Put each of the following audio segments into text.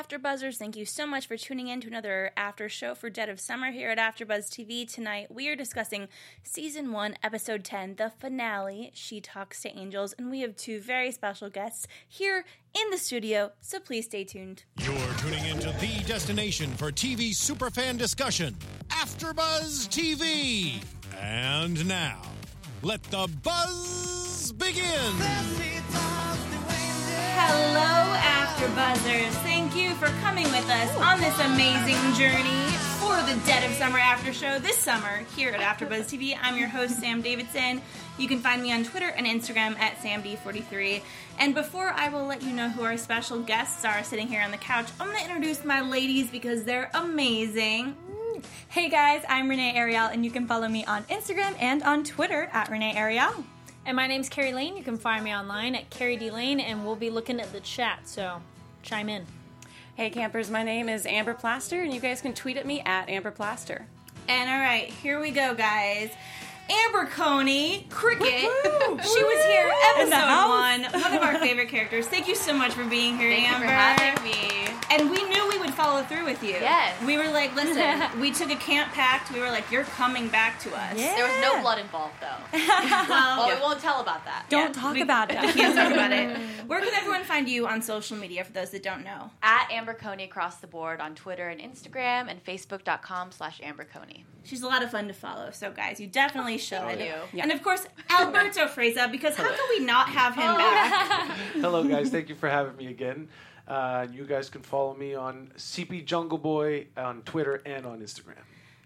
After Buzzers, thank you so much for tuning in to another after show for Dead of Summer here at AfterBuzz TV. Tonight we are discussing season one, episode ten, the finale. She talks to angels, and we have two very special guests here in the studio. So please stay tuned. You're tuning into the destination for TV superfan discussion, AfterBuzz TV. And now, let the buzz begin. Hello, AfterBuzzers. Thank you for coming with us on this amazing journey for the Dead of Summer After Show this summer here at AfterBuzz TV. I'm your host, Sam Davidson. You can find me on Twitter and Instagram at SamD43. And before I will let you know who our special guests are sitting here on the couch, I'm going to introduce my ladies because they're amazing. Hey guys, I'm Renee Ariel, and you can follow me on Instagram and on Twitter at Renee Ariel. And my name's Carrie Lane. You can find me online at Carrie D Lane, and we'll be looking at the chat. So chime in. Hey campers, my name is Amber Plaster, and you guys can tweet at me at Amber Plaster. And all right, here we go, guys. Amber Coney, Cricket. she was here episode one, one of our favorite characters. Thank you so much for being here, Thank Amber. you for having me. And we knew we would follow through with you. Yes. We were like, listen, we took a camp pact. We were like, you're coming back to us. Yeah. There was no blood involved, though. well, we won't tell about that. Don't talk about it. We can't talk about it. Where can everyone find you on social media for those that don't know? At Amber Coney across the board on Twitter and Instagram and Facebook.com slash Amber Coney. She's a lot of fun to follow, so guys, you definitely should. Thank you. And of course, Alberto Frezza, because how can we not have Oh. him back? Hello, guys. Thank you for having me again. Uh, you guys can follow me on CP Jungle Boy on Twitter and on Instagram.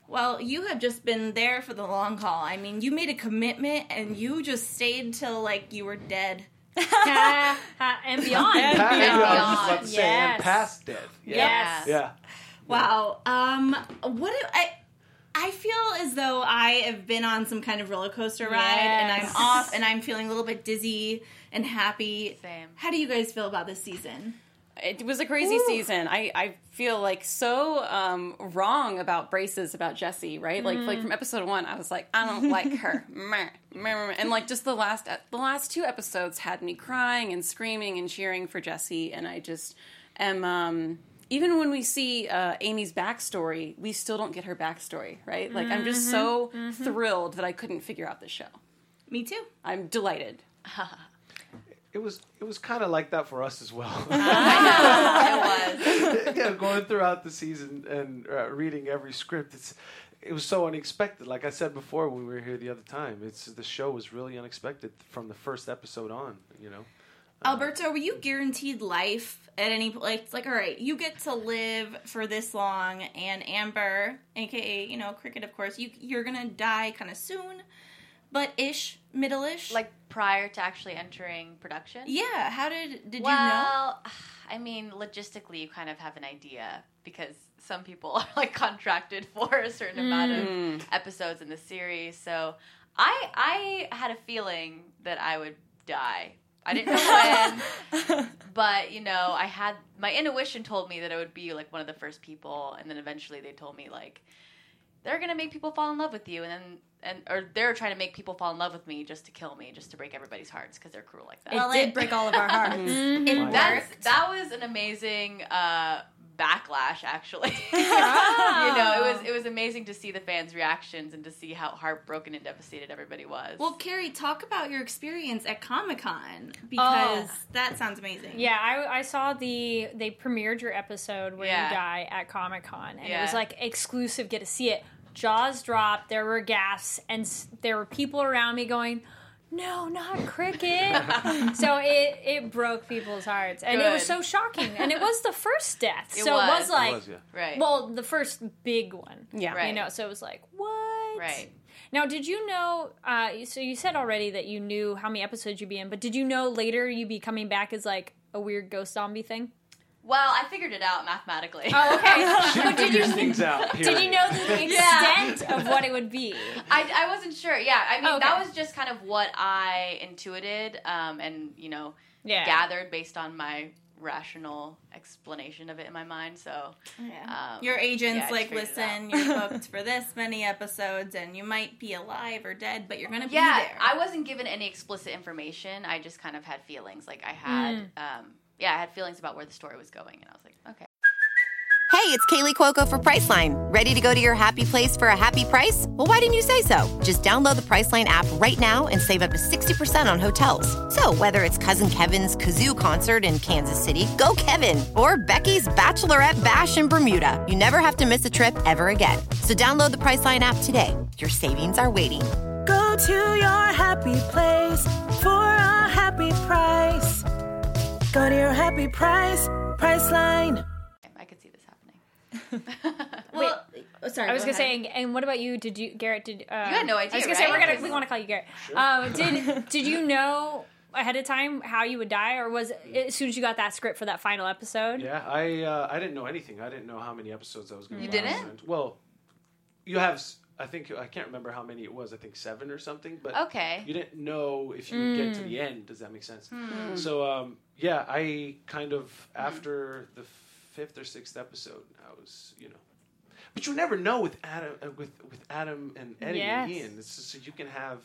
Well, you have just been there for the long haul. I mean, you made a commitment and you just stayed till like you were dead. Ha, ha, and beyond. Past, beyond. I was about to say, and Yes. past dead. Yeah. Yes. Yeah. Wow. Um what do I I feel as though I have been on some kind of roller coaster ride and I'm off and I'm feeling a little bit dizzy and happy. Same. How do you guys feel about this season? It was a crazy season. I, I feel like so um, wrong about braces about Jessie, right? Like like from episode one, I was like, I don't like her, and like just the last the last two episodes had me crying and screaming and cheering for Jessie, and I just am. Um, even when we see uh, Amy's backstory, we still don't get her backstory, right? Like I'm just so thrilled that I couldn't figure out the show. Me too. I'm delighted. It was it was kind of like that for us as well. It was. yeah, going throughout the season and uh, reading every script, it's it was so unexpected. Like I said before when we were here the other time, it's the show was really unexpected from the first episode on. You know. Alberto, were you guaranteed life at any like it's like all right, you get to live for this long and Amber, aka, you know, Cricket of course, you you're going to die kind of soon, but ish, middle-ish. Like prior to actually entering production? yeah, how did did you know? well, I mean, logistically, you kind of have an idea because some people are like contracted for a certain hmm. amount of hmm. episodes in the series. So I I had a feeling that I would die. I didn't know when, but you know, I had my intuition told me that I would be like one of the first people, and then eventually they told me like they're gonna make people fall in love with you, and then and or they're trying to make people fall in love with me just to kill me, just to break everybody's hearts because they're cruel like that. Well, It did break all of our hearts. It That's worked. that was an amazing uh, backlash, actually. You know, it was oh. it was amazing to see the fans' reactions and to see how heartbroken and devastated everybody was. Well, Carrie, talk about your experience at Comic Con oh. because Oh. that sounds amazing. Yeah, I, I saw the they premiered your episode where Yeah. you die at Comic Con, and it was like exclusive. Get to see it. Jaws dropped. There were gasps, and there were people around me going, "No, not cricket." so it it broke people's hearts, and it was so shocking. And it was the first death, It so it was. was It like, was, yeah. right, well, the first big one. Yeah. Right. You know, so it was like, what? right. Now, did you know? Uh, so you said already that you knew how many episodes you'd be in, but did you know later you'd be coming back as like a weird ghost zombie thing? Well, I figured it out mathematically. Oh, okay. She but did figures you things out. did you know the Yeah. extent of what it would be? I, I wasn't sure. Yeah, I mean Okay. that was just kind of what I intuited um, and you know Yeah. gathered based on my rational explanation of it in my mind. So Yeah. Um, Your agents yeah, like, listen, you're booked for this many episodes, and you might be alive or dead, but you're gonna yeah, be there. I wasn't given any explicit information. I just kind of had feelings. Like I had, um, yeah, I had feelings about where the story was going, and I was like, okay. Hey, it's Kaley Cuoco for Priceline. Ready to go to your happy place for a happy price? Well, why didn't you say so? Just download the Priceline app right now and save up to 60% on hotels. So, whether it's Cousin Kevin's Kazoo concert in Kansas City, go Kevin, or Becky's Bachelorette Bash in Bermuda, you never have to miss a trip ever again. So, download the Priceline app today. Your savings are waiting. Go to your happy place for a happy price. Go to your happy price, Priceline. I could see this happening. Well, oh, sorry. I was go gonna ahead. say, and what about you? Did you, Garrett? Did uh, you had no idea? I was gonna say we're gonna we want to call you Garrett. Um, did did you know ahead of time how you would die, or was it as soon as you got that script for that final episode? Yeah, I uh, I didn't know anything. I didn't know how many episodes I was going to. You didn't? Well, you have. S- I think I can't remember how many it was. I think seven or something. But Okay. you didn't know if you would get to the end. Does that make sense? So um, yeah, I kind of after the fifth or sixth episode, I was you know. But you never know with Adam, uh, with with Adam and Eddie and Ian. It's just, you can have.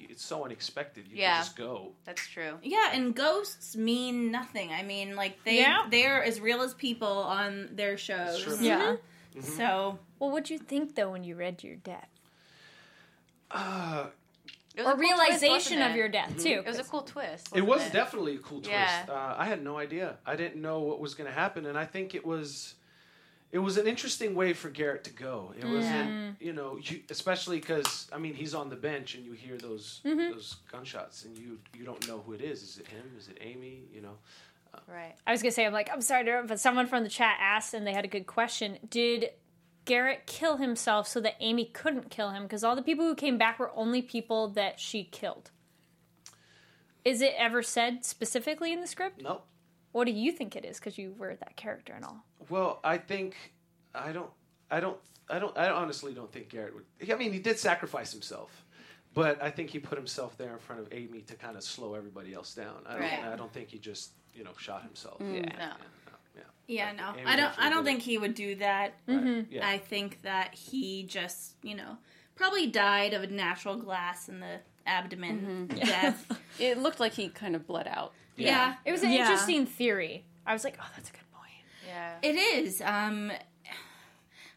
It's so unexpected. You Yeah. can just go. That's true. Yeah, and ghosts mean nothing. I mean, like they Yeah. they're as real as people on their shows. Sure. Yeah. So Well, what'd you think though when you read your death, Uh, It was or a cool twist, realization of your death too? It was a cool twist. It wasn't was definitely a cool twist. Yeah. Uh, I had no idea. I didn't know what was going to happen, and I think it was, it was an interesting way for Garrett to go. It wasn't, you know, you, especially because I mean he's on the bench and you hear those those gunshots and you you don't know who it is. Is it him? Is it Amy? You know. Right. I was gonna say, I'm like, I'm sorry, to but someone from the chat asked, and they had a good question. Did Garrett kill himself so that Amy couldn't kill him? Because all the people who came back were only people that she killed. Is it ever said specifically in the script? Nope. What do you think it is? Because you were that character and all. Well, I think I don't. I don't. I don't. I honestly don't think Garrett would. I mean, he did sacrifice himself, but I think he put himself there in front of Amy to kind of slow everybody else down. I don't. Right. I don't think he just you know shot himself. No. Yeah. no, yeah. yeah, no, I don't. I don't think he would do that. Right. Yeah. I think that he just, you know, probably died of a natural glass in the abdomen death. It looked like he kind of bled out. yeah. It was an Yeah. interesting theory. I was like, oh, that's a good point. Yeah. It is. Um,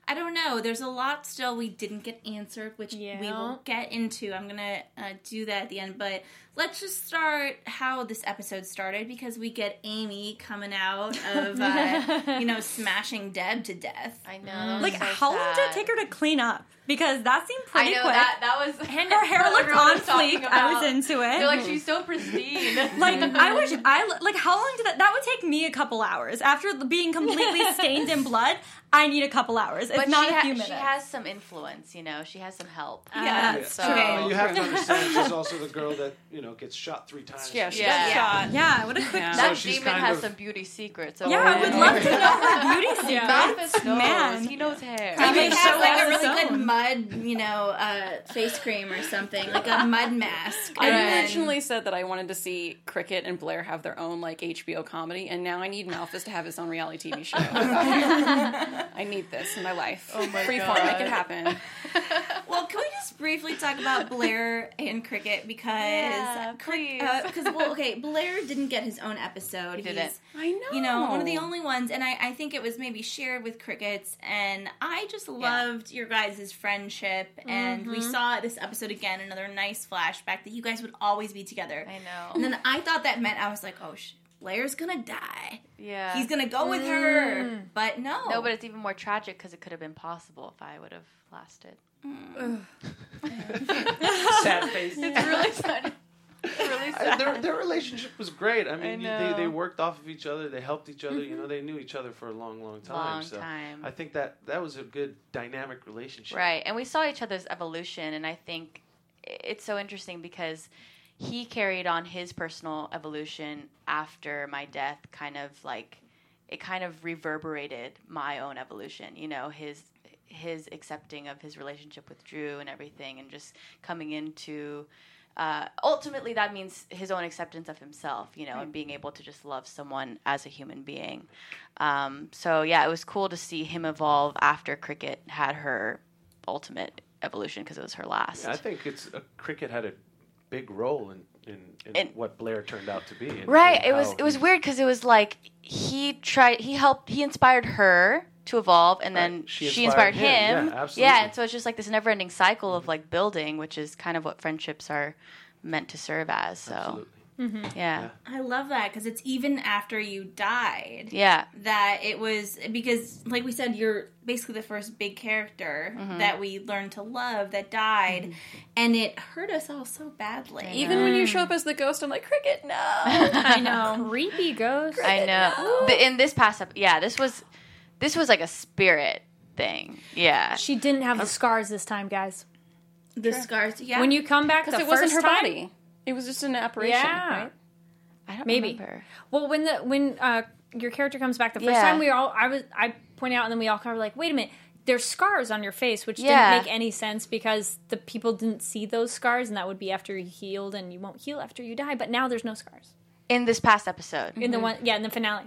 I don't know. There's a lot still we didn't get answered, which we Yeah. will get into. I'm gonna uh, do that at the end, but let's just start how this episode started because we get Amy coming out of uh, you know smashing Deb to death. I know. Like, so how long did it take her to clean up? Because that seemed I pretty know quick. that that was and her hair looked on fleek. I was into it. They're like she's so pristine. Like I wish I like how long did that that would take me a couple hours after being completely stained in blood. I need a couple hours. It's but not she, a ha- few minutes. she has some influence, you know. She has some help. Yeah, Yeah. So Okay. You have to understand she's also the girl that you know gets shot three times. Yeah, she Yeah. got shot. yeah, what a quick. Yeah. that So she's demon kind has of- some beauty secrets. Yeah, I would love to know her beauty secrets. Malphas knows. Man. He knows hair. Maybe mean, it so has like a really good mud, you know, uh, face cream or something, like a mud mask. I And originally said that I wanted to see Cricket and Blair have their own like HBO comedy, and now I need Malphas to have his own reality TV show. I need this in my life. Oh my Freeform, make it happen. Well, can we just briefly talk about Blair and Cricket because Yeah, Crick- uh, please. uh, because well, okay, Blair didn't get his own episode. He didn't. I know. You know, one of the only ones, and I, I think it was maybe shared with Crickets, and I just loved your guys' friendship, and we mm-hmm. saw this episode again, another nice flashback that you guys would always be together. I know. And then I thought that meant I was like, oh, sh- Blair's gonna die. yeah. He's gonna go with her, mm. but no. No, but it's even more tragic because it could have been possible if I would have lasted. Mm. Sad face. It's really sad. Really their, their relationship was great. I mean, you- they, they worked off of each other. They helped each other. You know, mm-hmm. they knew each other for a long, long time. Long so time. I think that that was a good dynamic relationship. Right. And we saw each other's evolution, and I think it's so interesting because he carried on his personal evolution after my death, kind of like it kind of reverberated my own evolution, you know, his his accepting of his relationship with Drew and everything and just coming into uh, ultimately that means his own acceptance of himself, you know, and being able to just love someone as a human being. Um, so yeah, it was cool to see him evolve after Cricket had her ultimate evolution because it was her last. Yeah, I think it's uh, cricket had a big role in in, in And- what Blair turned out to be. and- right. and It was it was weird because it was like he tried he helped he inspired her to evolve, and then Right. She she, inspired inspired, him. him. Yeah, absolutely. and so it's just like this never-ending cycle of like building, which is kind of what friendships are meant to serve as. So Absolutely. yeah, I love that because it's even after you died. yeah, that it was because like we said you're basically the first big character Mm-hmm. that we learned to love that died and it hurt us all so badly Even when you show up as the ghost, I'm like, Cricket, no. I know. Creepy ghost. I know. The, in this past, ep- yeah, this was this was like a spirit thing. Yeah, She didn't have the scars this time, guys. the scars yeah When you come back the Because it first wasn't her time, body. It was just an apparition, Yeah. right? I don't maybe. remember. Well, when the when uh, your character comes back the first Yeah. time, we all I was I pointed out, and then we all kind of were like, wait a minute. There's scars on your face, which Yeah. didn't make any sense because the people didn't see those scars, and that would be after you healed, and you won't heal after you die. But now there's no scars In this past episode, in the one, yeah, in the finale.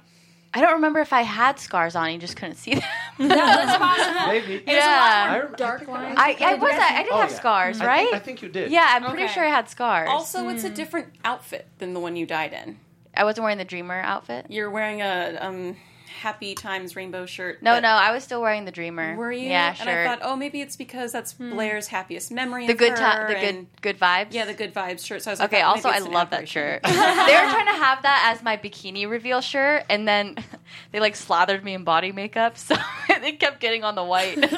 I don't remember if I had scars on. You just couldn't see them. That's possible. Maybe. yeah, I, Dark lines. I, I was. I, I did Oh, have yeah. scars, I right? think, I think you did. yeah, I'm pretty sure I had scars. Also, it's a different outfit than the one you died in. I wasn't wearing the dreamer outfit. You're wearing a um, Happy Times rainbow shirt. No, no, I was still wearing the dreamer. Were you? Yeah, And sure. I thought, oh, maybe it's because that's hmm. Blair's happiest memory. the good time, the good, good vibes. Yeah, the good vibes shirt. So I was like, Okay. oh, Also, I love that shirt. they were trying to have that as my bikini reveal shirt, and then they like slathered me in body makeup, so they kept getting on the white. but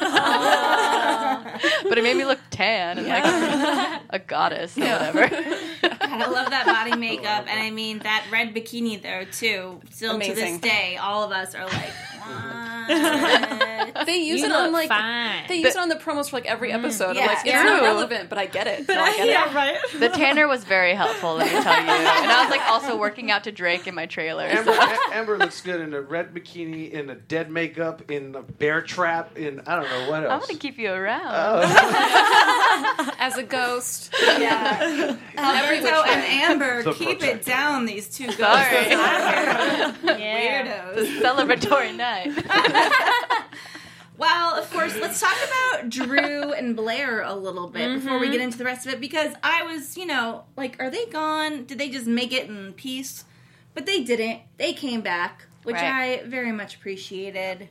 it made me look tan and like a goddess or whatever. I love that body makeup and I mean that red bikini though too still to this day all of us are like what? They use You it on like fine. they use it on the promos for like every mm. episode. Yeah, I'm like, it's yeah. not relevant, but I get it. So I get it. right. The tanner was very helpful, let me tell you. And I was like also working out to Drake in my trailer. Amber, so- Amber looks good in a red bikini, in a dead makeup, in a bear trap, in I don't know what else. I'm else. gonna keep you around. Oh. As a ghost, yeah every Alberto which and. Amber The keep it down these two ghosts Sorry. weirdos Celebratory night. Well, of course, let's talk about Drew and Blair a little bit before we mm-hmm. get into the rest of it because I was, you know, like, are they gone? Did they just make it in peace? But they didn't. They came back, which Right. I very much appreciated.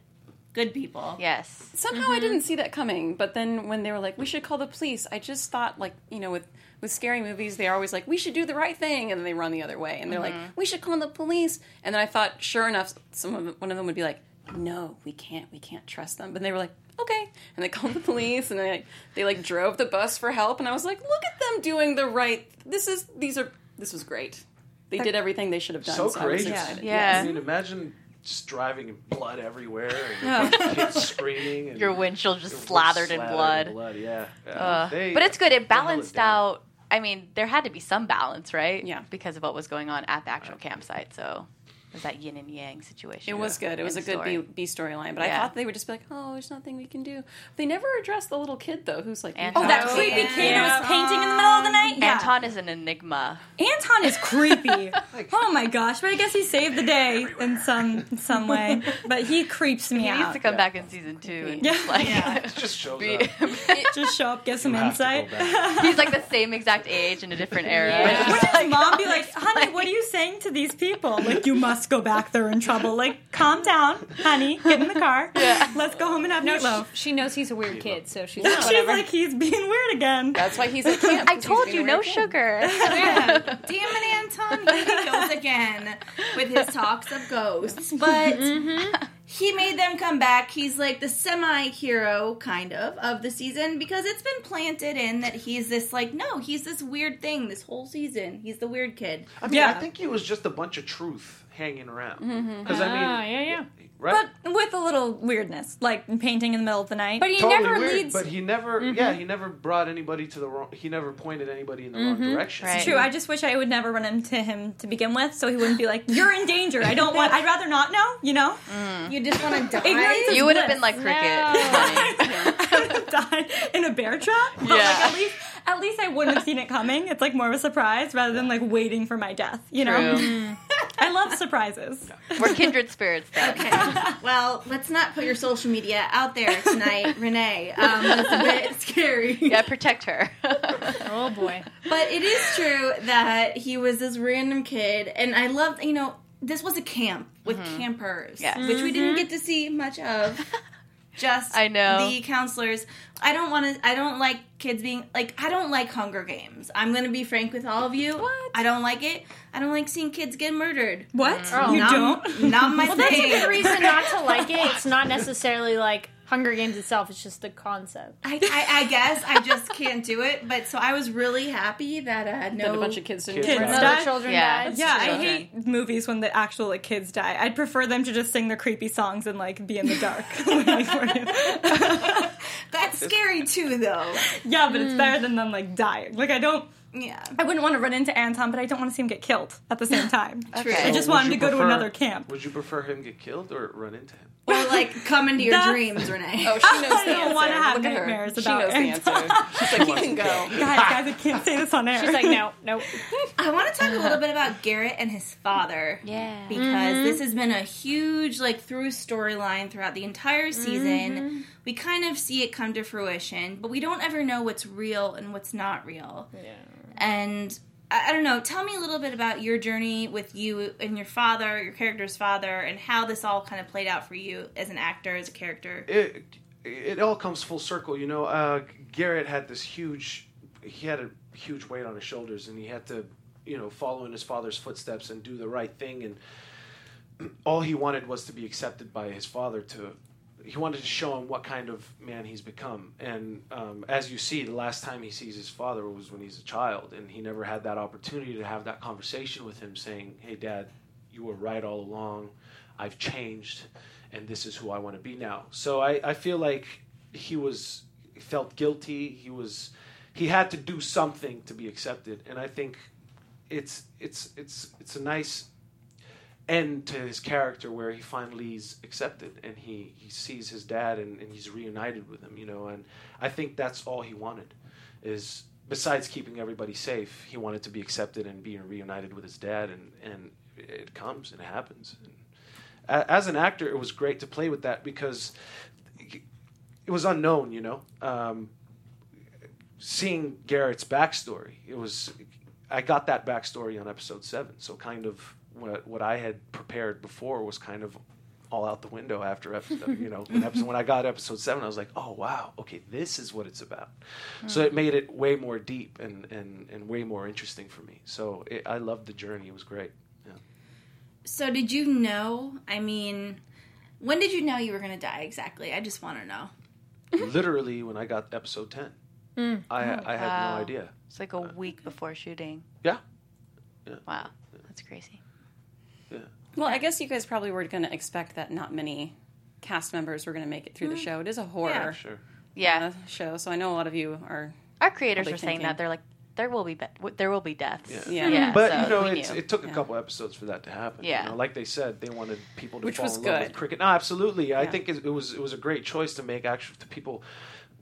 Good people. Yes. somehow I mm-hmm. didn't see that coming. But then when they were like, "We should call the police," I just thought like, you know, with with scary movies, they're always like, "We should do the right thing," and then they run the other way, and they're like, mm-hmm. "We should call the police." And then I thought, sure enough, some of them, one of them would be like, "No, we can't. We can't trust them." But they were like. Okay, and they called the police, and they like, they like drove the bus for help, and I was like, "Look at them doing the right. This is these are this was great. They did everything they should have done." so I was courageous. excited. Yeah. I mean, imagine just driving blood everywhere, and kids screaming, and Your windshield just your slathered in blood. Yeah, yeah. Uh, They- but it's good. It balanced down. out. I mean, there had to be some balance, right? Yeah. Because of what was going on at the actual campsite. So it was that yin and yang situation. It was good. It was a good story. B, B storyline. But I thought they would just be like, "Oh, there's nothing we can do." They never addressed the little kid though, who's like, Anton. Oh, that creepy yeah. kid who was painting in the middle of the night? Yeah. Anton is an enigma. Anton is creepy. oh my gosh, but I guess he saved the day in some in some way. But he creeps me He needs to come back in season two and Yeah. just like It just shows be- up. Just show up, get some You have to go insight. he's like the same exact age in a different era. Wouldn't Just his like, mom be like, honey, what are you saying to these people? Like, you must go back. They're in trouble. Like, calm down, honey. Get in the car. Yeah. Let's go home and have No, meatloaf. she, she knows he's a weird kid, so she's like, She's like, he's being weird again. "That's why he's at camp." I 'cause he's told you, no weird kid." sugar. Damn it, Anton. He goes again with his talks of ghosts. But mm-hmm. he made them come back. He's like the semi hero, kind of, of the season because it's been planted in that he's this, like, no, he's this weird thing this whole season. He's the weird kid. I mean, Yeah. I think he was just a bunch of truth hanging around. Mm-hmm. Because I mean, Ah, yeah, yeah. right? But with a little weirdness, like painting in the middle of the night. But he totally never weird, leads. but he never, mm-hmm. yeah, he never brought anybody to the wrong. He never pointed anybody in the wrong mm-hmm. direction. Right. True. I just wish I would never run into him to begin with, so he wouldn't be like, "You're in danger." I don't want. I'd rather not know. You know, mm. You just want to die? Ignorance you would have been like cricket. I would have died in a bear trap. But like Yeah. at least, at least I wouldn't have seen it coming. It's like more of a surprise rather than like waiting for my death. You know, True. I love surprises. We're kindred spirits then. Okay. Well, let's not put your social media out there tonight, Renee. Um, that's a bit scary. Yeah, protect her. oh boy. But it is true that he was this random kid, and I love, you know, this was a camp. with campers, Yes. which we didn't get to see much of. Just I know. the counselors. I don't want to. I don't like kids being like. I don't like Hunger Games. I'm going to be frank with all of you. What? I don't like it. I don't like seeing kids get murdered. What? Oh. you not, don't? Not my Well, that's a good reason not to like it. It's not necessarily like Hunger Games itself. It's just the concept. I, I, I guess I just can't do it. But so I was really happy that uh, no That a bunch of kids didn't Kids get die. murdered. Other children Yeah. died. Yeah, I hate movies when the actual like kids die. I'd prefer them to just sing the creepy songs and like be in the dark. waiting for you. That's scary too, though. yeah, but it's better than them like dying. Like I don't. Yeah. I wouldn't want to run into Anton, but I don't want to see him get killed at the same time. Okay. I just want him you to go to another camp. Would you prefer him get killed or run into him? Or like come into your That's- dreams, Renee. Oh, she knows I the don't wanna have Look at her. nightmares She about knows the Anton. answer. She's like, you can go. Guys, guys, I can't say this on air. She's like, no, no. I want to talk a little bit about Garrett and his father. Yeah. Because mm-hmm. this has been a huge, like, through storyline throughout the entire season. Mm-hmm. We kind of see it come to fruition, but we don't ever know what's real and what's not real. Yeah. And I, don't know, tell me a little bit about your journey with you and your father, your character's father, and how this all kind of played out for you as an actor, as a character. it it all comes full circle. You know, uh, Garrett had this huge, he had a huge weight on his shoulders, and he had to, you know, follow in his father's footsteps and do the right thing. And all he wanted was to be accepted by his father. To he wanted to show him what kind of man he's become. And um, as you see, the last time he sees his father was when he's a child, and he never had that opportunity to have that conversation with him, saying, "Hey, Dad, you were right all along. I've changed, and this is who I want to be now." So I, I feel like he was felt guilty. He was he had to do something to be accepted, and I think it's it's it's it's a nice end to his character where he finally is accepted and he, he sees his dad and, and he's reunited with him, you know, and I think that's all he wanted is besides keeping everybody safe, he wanted to be accepted and being reunited with his dad and, and it comes and it happens. And as an actor, it was great to play with that because it was unknown, you know. Um, seeing Garrett's backstory, it was I got that backstory on episode seven. So kind of what what I had prepared before was kind of all out the window after episode. You know, when, episode, when I got episode seven, I was like, oh wow, okay, this is what it's about. So it hmm. made it way more deep and and and way more interesting for me. So it, I loved the journey. It was great. Yeah. So, did you know? I mean, when did you know you were going to die exactly? I just want to know. Literally, when I got episode ten, hmm. I oh, I had Wow. no idea. It's like a uh, week before shooting. Yeah. Wow. That's crazy. Well, I guess you guys probably were going to expect that not many cast members were going to make it through the show. It is a horror Sure. Yeah. uh, show, so I know a lot of you are. Our creators Probably were saying that. They're like, there will be, be- there will be deaths. Yeah. Yeah. But so you know, it's, it took a Yeah. couple episodes for that to happen. you Yeah. know, like they said, they wanted people to Which fall was in love with good. cricket. No, absolutely. I think it, it was it was a great choice to make actually to people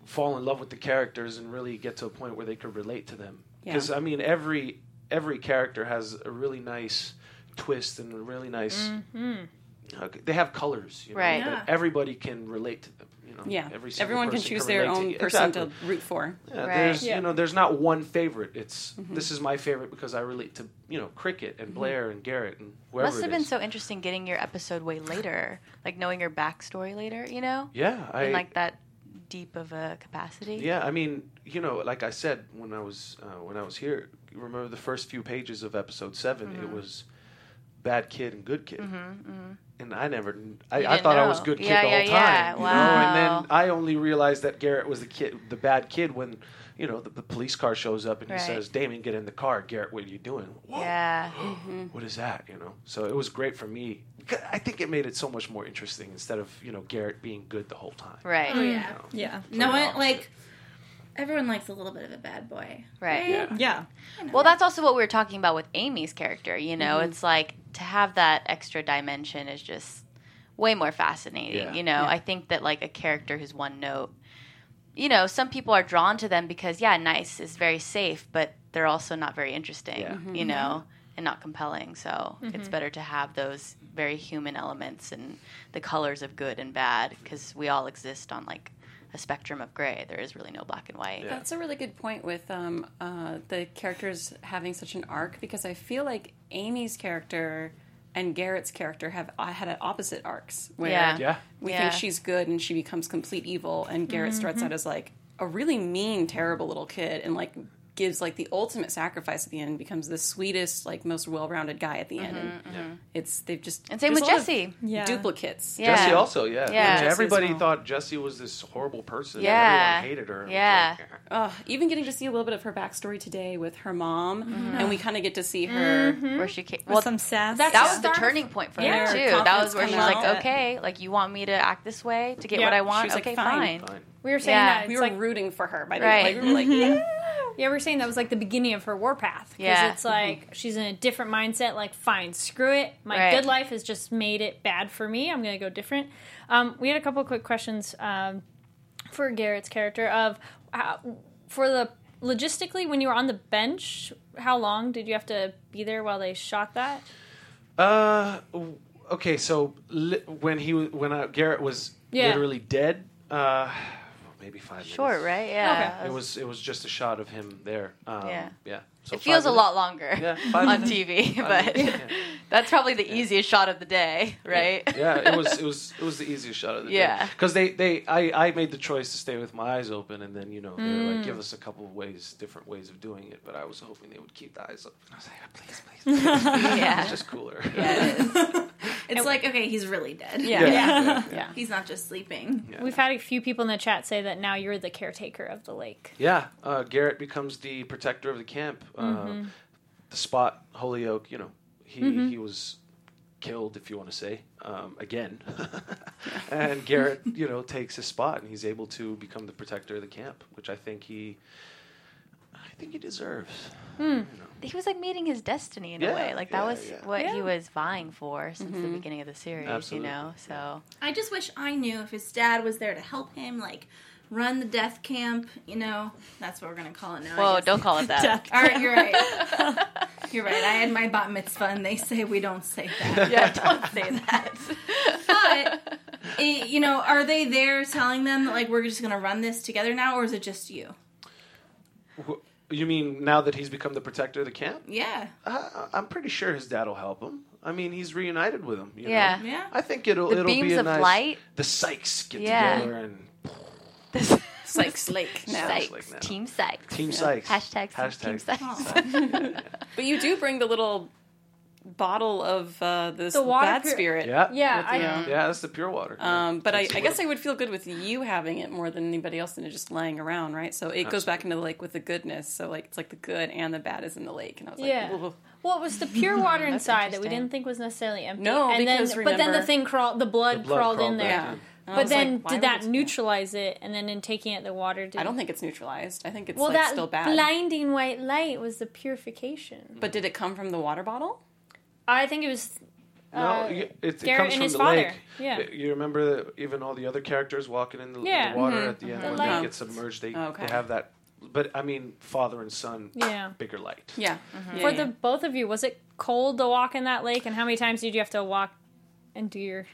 fall in love with the characters and really get to a point where they could relate to them. Yeah. Because I mean, every every character has a really nice twist and a really nice. uh, They have colors, you know, Right. that Yeah. everybody can relate to them. You know, Yeah, Every everyone can person choose their relate to own person Exactly. to root for. Yeah, Right. there's Yeah. you know there's not one favorite. It's this is my favorite because I relate to you know cricket and Blair and Garrett and whoever. Must have it been so interesting getting your episode way later, like knowing your backstory later. You know, Yeah, I in like that deep of a capacity. yeah. I mean, you know, like I said when I was uh, when I was here. Remember the first few pages of episode 7 It Mm-hmm. was bad kid and good kid, mm-hmm, mm-hmm. and I never. I, I didn't thought I was good kid Yeah, the whole yeah, time. yeah. You know, and then I only realized that Garrett was the kid, the bad kid when. You know, the, the police car shows up and Right. he says, Damien, get in the car. Garrett, what are you doing? Whoa. Yeah. Mm-hmm. what is that you know so it was great for me i think it made it so much more interesting instead of you know garrett being good the whole time Right. Oh, yeah. Yeah. No the one, like, everyone likes a little bit of a bad boy. Right. yeah Yeah. Well, that's also what we were talking about with Amy's character. You know, Mm-hmm. it's like to have that extra dimension is just way more fascinating. Yeah. You know, I think that like a character who's one note, you know, some people are drawn to them because yeah, nice is very safe, but they're also not very interesting. Yeah. Mm-hmm. You know, and not compelling. So it's better to have those very human elements and the colors of good and bad because we all exist on like a spectrum of gray. There is really no black and white. That's a really good point with um, uh, the characters having such an arc because I feel like Amy's character and Garrett's character have uh, had opposite arcs where Yeah. Yeah. we Yeah. think she's good and she becomes complete evil, and Garrett starts Mm-hmm. out as like a really mean, terrible little kid, and like gives like the ultimate sacrifice at the end, becomes the sweetest, like most well-rounded guy at the end. And it's they've just Mm-hmm, And same with a lot of Jessie. Yeah. duplicates. Yeah. Jessie also, yeah. Yeah. Which Jessie everybody well. thought Jessie was this horrible person. and Yeah. Everyone hated her. Yeah. like, Ugh, even getting to see a little bit of her backstory today with her mom, Mm-hmm. and we kind of get to see her. Where she came. With Well, some sass. that was the turning point for Yeah, her her too. That was where she's coming like, out. okay, like you want me to act this way to get Yeah. what I want. She was like, okay, fine. fine. fine. We were saying Yeah. that We were like rooting for her by the Right. like we were like, yeah. Yeah, we are saying that was like the beginning of her warpath. 'Cause Yeah. it's like she's in a different mindset. Like, fine, screw it. My Right. good life has just made it bad for me. I'm going to go different. Um, we had a couple of quick questions um, for Garrett's character of how, for the logistically when you were on the bench. How long did you have to be there while they shot that? Uh, okay. So li- when he was when uh, Garrett was Yeah. literally dead, uh, maybe five Short, minutes. right? Yeah. Okay. It was it was just a shot of him there. Um, Yeah. Yeah. So It feels five a lot longer Yeah, on minutes. TV, Five but minutes, yeah. that's probably the easiest shot of the day, right? yeah, it was it was it was the easiest shot of the day. Yeah. Because they they I I made the choice to stay with my eyes open, and then you know they were Mm. like give us a couple of ways, different ways of doing it. But I was hoping they would keep the eyes open. I was like, please, please, please. Yeah. it's just cooler. Yeah, it is. It's like okay, he's really dead. Yeah. yeah, Yeah. He's not just sleeping. yeah. We've had a few people in the chat say that now you're the caretaker of the lake. Yeah, uh, Garrett becomes the protector of the camp. Uh, the spot, Holyoke, you know, he he was killed, if you want to say, um, again. and Garrett, you know, takes his spot, and he's able to become the protector of the camp, which I think he, I think he deserves. Hmm. he was like meeting his destiny in Yeah, a way. Like that was yeah. what he was vying for since the mm-hmm. beginning of the series. Absolutely. You know, so I just wish I knew if his dad was there to help him, like run the death camp. You know, that's what we're gonna call it now. Whoa, don't call it that. All right, you're right. you're right. I had my bat mitzvah, and they say we don't say that. yeah, don't say that. But it, you know, are they there telling them that like we're just gonna run this together now, or is it just you? Wh- You mean now that he's become the protector of the camp? Yeah, Uh, I'm pretty sure his dad will help him. I mean, he's reunited with him. You Yeah. know? yeah. I think it'll The it'll beams be a of nice. light? The Sykes get Yeah. together and The Sykes Lake now. Sykes, like now. Team Sykes. Team Sykes. Hashtag, Team Hashtag Sykes. But you do bring the little bottle of uh, this The water bad pur- spirit. Yeah. Yeah, With I, the, Yeah, that's the pure water. Um, but I, That's I a guess I would feel good with you having it more than anybody else than it just laying around, right? So it goes back into the lake with the goodness. So like it's like the good and the bad is in the lake, and I was like, Yeah. "Whoa." Well, it was the pure water inside that we didn't think was necessarily empty. No, and because then, but then the thing crawled, the blood, The blood crawled, crawled in there. yeah. in. And I But then, like, did that it- neutralize it? And then in taking it, the water did. I don't think it's neutralized. I think it's Well, like that still bad. blinding white light was the purification. But did it come from the water bottle? I think it was. No, uh, you- it, it Garrett comes from the father. lake. Yeah. You remember the, even all the other characters walking in the, in the Yeah. water at the end The when light. they get submerged. They, Okay. they have that. But I mean, father and son, Yeah. bigger light. Yeah. Mm-hmm. Yeah, For yeah. the both of you, was it cold to walk in that lake? And how many times did you have to walk and do your?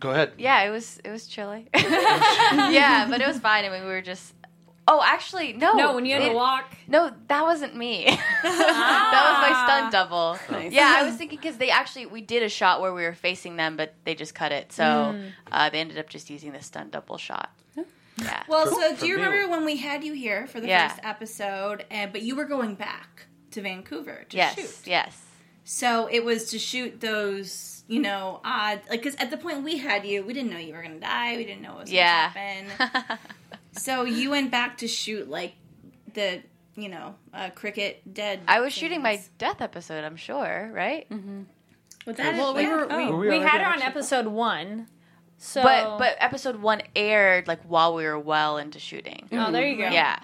Go ahead. Yeah, it was it was chilly. yeah, but it was fine. I mean, we were just. Oh, actually, no. No, when you had It- to walk. No, that wasn't me. that was my stunt double. Nice. Yeah, I was thinking because they actually we did a shot where we were facing them, but they just cut it, so uh, they ended up just using the stunt double shot. Yeah. Well, For- so do you remember when we had you here for the Yeah. first episode, and but you were going back to Vancouver to yes. shoot? Yes. So it was to shoot those, you know, odd. Like, because at the point we had you, we didn't know you were going to die. We didn't know what was Yeah. going to happen. so you went back to shoot like the, you know, uh, cricket dead. I was shooting my death episode. I'm sure, right? But that Well, we yeah. were. We, Were We, we had already her on actually- episode one. So, But but episode one aired like while we were well into shooting. oh, there you go. Yeah.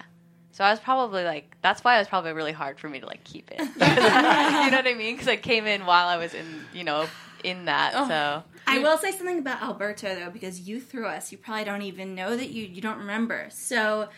So I was probably like, that's why it was probably really hard for me to like keep it. you know what I mean? Because I came in while I was in, you know, in that. So I will say something about Alberto though, because you threw us. You probably don't even know that you you don't remember. So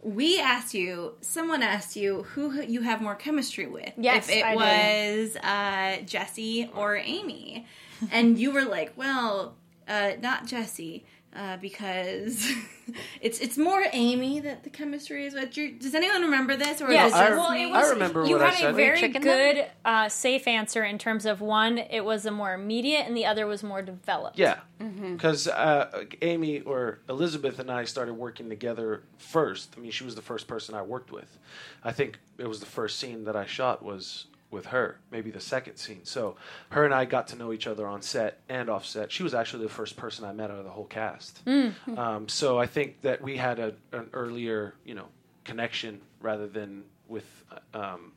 we asked you. Someone asked you who you have more chemistry with. Yes, if it I was uh, Jessie or Amy, and you were like, "Well, uh, not Jessie. Uh, because it's it's more Amy that the chemistry is with. Do you- Does anyone remember this? Or Yes, is it I- just well, it was. I remember you what I had said. a very good, uh, safe answer in terms of one, it was a more immediate, and the other was more developed. Yeah, Mm-hmm. because uh, Amy or Elizabeth and I started working together first. I mean, she was the first person I worked with. I think it was the first scene that I shot was with her, maybe the second scene. So her and I got to know each other on set and off set. She was actually the first person I met out of the whole cast. Um, so I think that we had a, an earlier, you know, connection rather than with um,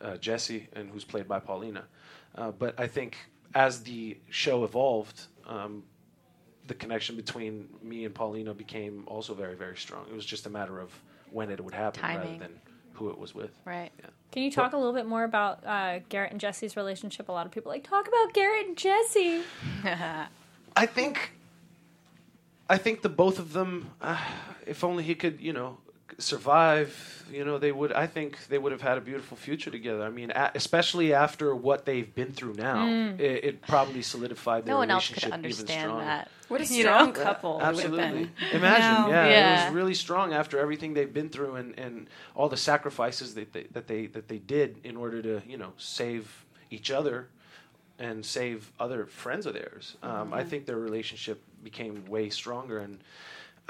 uh, Jessie, and who's played by Paulina. Uh, but I think as the show evolved, um, the connection between me and Paulina became also very, very strong. It was just a matter of when it would happen rather than who it was with. Right. Yeah. Can you talk a little bit more about uh, Garrett and Jessie's relationship? A lot of people like talk about Garrett and Jessie. I think, I think the both of them, uh, if only he could, you know, survive, you know, they would. I think they would have had a beautiful future together. I mean, a, especially after what they've been through now, it, it probably solidified their No one else relationship could even understand stronger. that. What a You strong know? couple it would have Absolutely. been. Imagine, No. yeah, it was really strong after everything they've been through and, and all the sacrifices that they, that they that they did in order to you know save each other and save other friends of theirs. Um, I think their relationship became way stronger, and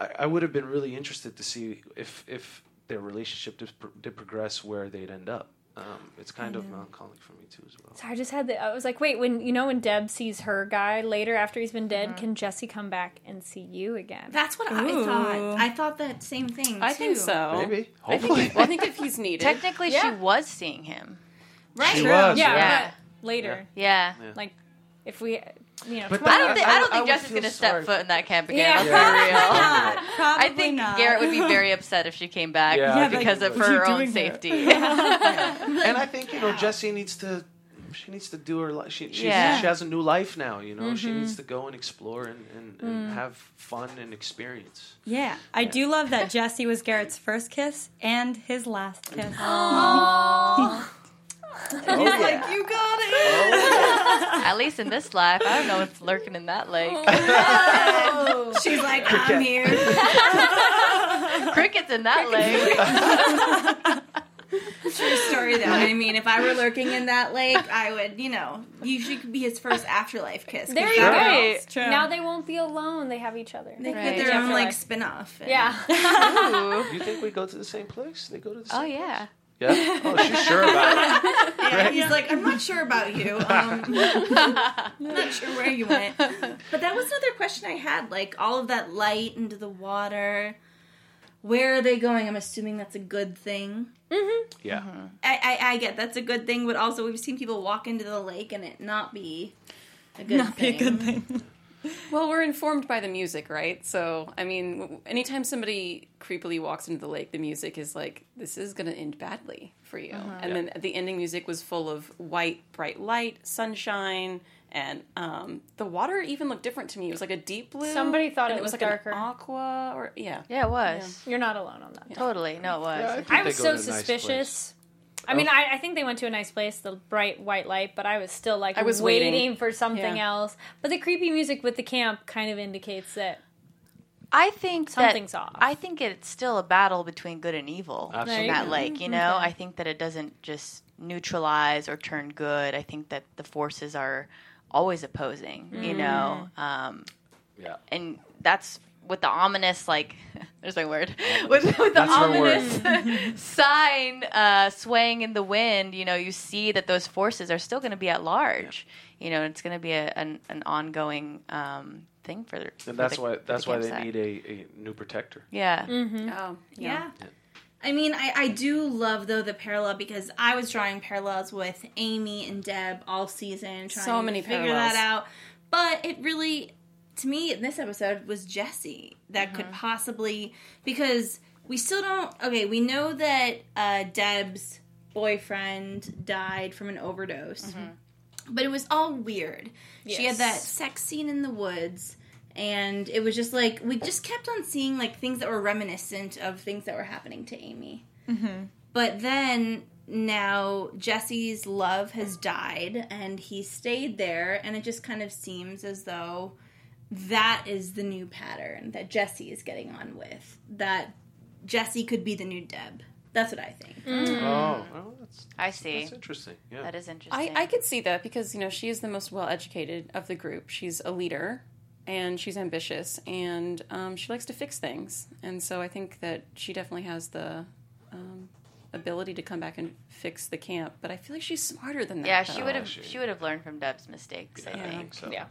I, I would have been really interested to see if if their relationship did, did progress where they'd end up. Um, it's kind of melancholic for me too as well. So I just had the. I was like, wait, when you know when Deb sees her guy later after he's been dead, can Jessie come back and see you again? That's what I thought. I thought that same thing. I think so. Maybe, I hopefully. think, well, I think if he's needed. Technically, Yeah. she was seeing him. Right. She was, yeah, Yeah. but later, Yeah. like if we, you know, But I don't think I- I, don't I think would Jessie's feel gonna step foot in that camp again. Yeah. Let's Yeah. be real. Not. Probably I think not. Garrett would be very upset if she came back Yeah, I because he of would. for What her own doing here? safety. and I think you know Jessie needs to she needs to do her life. She Yeah. she has a new life now. You know she needs mm-hmm. to go and explore and, and, and mm. have fun and experience. Yeah, I do love that Jessie was Garrett's first kiss and his last kiss. Oh, He's like, you got it. Oh, At least in this life, I don't know what's lurking in that lake. Oh, She's like, I'm here. Crickets in that lake. True story, though. I mean, if I were lurking in that lake, I would, you know, you should be his first afterlife kiss. There you that go. way Right. True. Now they won't be alone. They have each other. They Right. get their own like Afterlife. spin off. Yeah. Ooh. You think we go to the same place? They go to the same Oh yeah. place? Yeah. Oh, she's sure about it. Yeah, he's like, I'm not sure about you. Um, I'm not sure where you went. But that was another question I had. Like all of that light into the water. Where are they going? I'm assuming that's a good thing. Yeah. I, I, I get that's a good thing, but also we've seen people walk into the lake and it not be a good Not be a good thing. Well, we're informed by the music, right? So, I mean, anytime somebody creepily walks into the lake, the music is like, this is going to end badly for you. And then the ending music was full of white, bright light, sunshine, and um, the water even looked different to me. It was like a deep blue. Somebody thought and it was like darker. an aqua, or yeah. Yeah, it was. You're not alone on that. Totally. No, it was. Yeah, I I was so to nice suspicious. place. I mean, I, I think they went to a nice place, the bright white light, but I was still like I was waiting, waiting. for something Yeah. else. But the creepy music with the camp kind of indicates that I think Something's that, off. I think it's still a battle between good and evil Absolutely. in that lake. You know, I think that it doesn't just neutralize or turn good. I think that the forces are always opposing. You know, um, Yeah. and that's with the ominous like there's my word with, with the That's ominous sign uh, swaying in the wind you know you see that those forces are still going to be at large you know it's going to be a, an, an ongoing um, thing for, for And that's the, why that's the why they campsite. need a, a new protector. yeah Oh, Yeah. I mean, I, I do love though the parallel because I was drawing parallels with Amy and Deb all season, trying So to many figure parallels. that out. But it really, to me, in this episode, was Jessie that Mm-hmm. could possibly because we still don't. Okay, we know that uh, Deb's boyfriend died from an overdose, Mm-hmm. but it was all weird. She had that sex scene in the woods. And it was just like we just kept on seeing like things that were reminiscent of things that were happening to Amy. But then now Jessie's love has died and he stayed there, and it just kind of seems as though that is the new pattern that Jessie is getting on with. That Jessie could be the new Deb. That's what I think. Oh, well, that's, I see. that's interesting. Yeah. That is interesting. I, I could see that because you know she is the most well educated of the group. She's a leader and she's ambitious and um, she likes to fix things. And so I think that she definitely has the um, ability to come back and fix the camp. But I feel like she's smarter than that. yeah, she though. would have. she- She would have learned from Deb's mistakes. I I think think so. Yeah.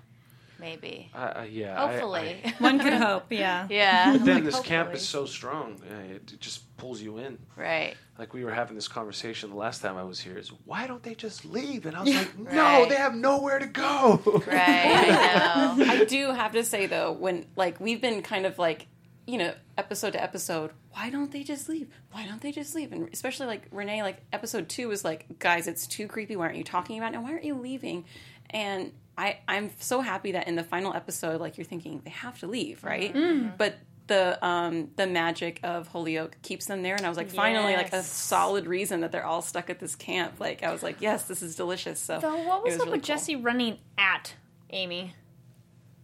Maybe. Uh, uh, yeah. Hopefully. I- One could hope, yeah. yeah. but then Like, this camp is so strong. It, it just pulls you in. right. Like we were having this conversation the last time I was here. Is why don't they just leave? And I was like, no, Right. they have nowhere to go. Right. I know. I do have to say though, when like we've been kind of like, you know, episode to episode, why don't they just leave? Why don't they just leave? And especially like Renee, like episode two was like, guys, it's too creepy. Why aren't you talking about it? And why aren't you leaving? And I, I'm so happy that in the final episode, like you're thinking they have to leave, right? But the um the magic of Holyoke keeps them there, and I was like, finally, like a solid reason that they're all stuck at this camp. Like I was like, yes, this is delicious. So So what was, it up really with cool. Jessie running at Amy?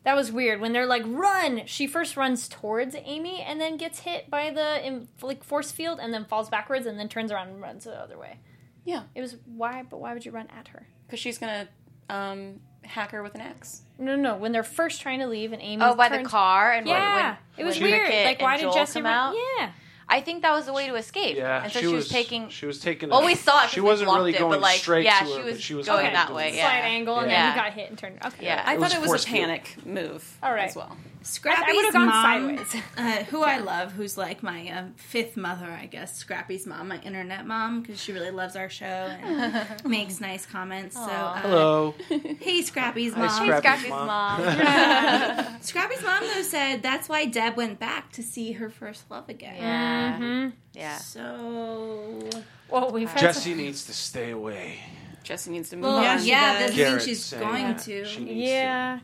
That was weird. When they're like run, she first runs towards Amy and then gets hit by the in, like force field and then falls backwards and then turns around and runs the other way. Yeah, It was why, but why would you run at her? because she's gonna um hack her with an axe. No, no, no. When they're first trying to leave and Amy. Oh, by the car and Yeah, when, it was when weird. Cricket Like, why did Jessie come run? out? Yeah. I think that was the way to escape. Yeah, and so she, she, was, was taking. She was taking. Well, a- we saw it. She wasn't really it, going but, like, straight yeah, to she was but she was going that way, it. yeah. Slight angle and Yeah. then he got hit and turned. Okay. Yeah. I It thought was it was a field. panic move All right. as well. Scrappy's I would've gone mom, sideways. uh, who I love, who's like my uh, fifth mother, I guess. Scrappy's mom, my internet mom, because she really loves our show and makes nice comments. So, uh, Hello. hey, Scrappy's Hi, mom. Scrappy. Scrappy's Mom. mom. Scrappy's mom though said that's why Deb went back to see her first love again. yeah. Mm-hmm. Yeah. So, Well, we've had Jessie needs to stay away. Jessie needs to move well, on. yeah, she that does. doesn't mean she's going that to. She needs Yeah.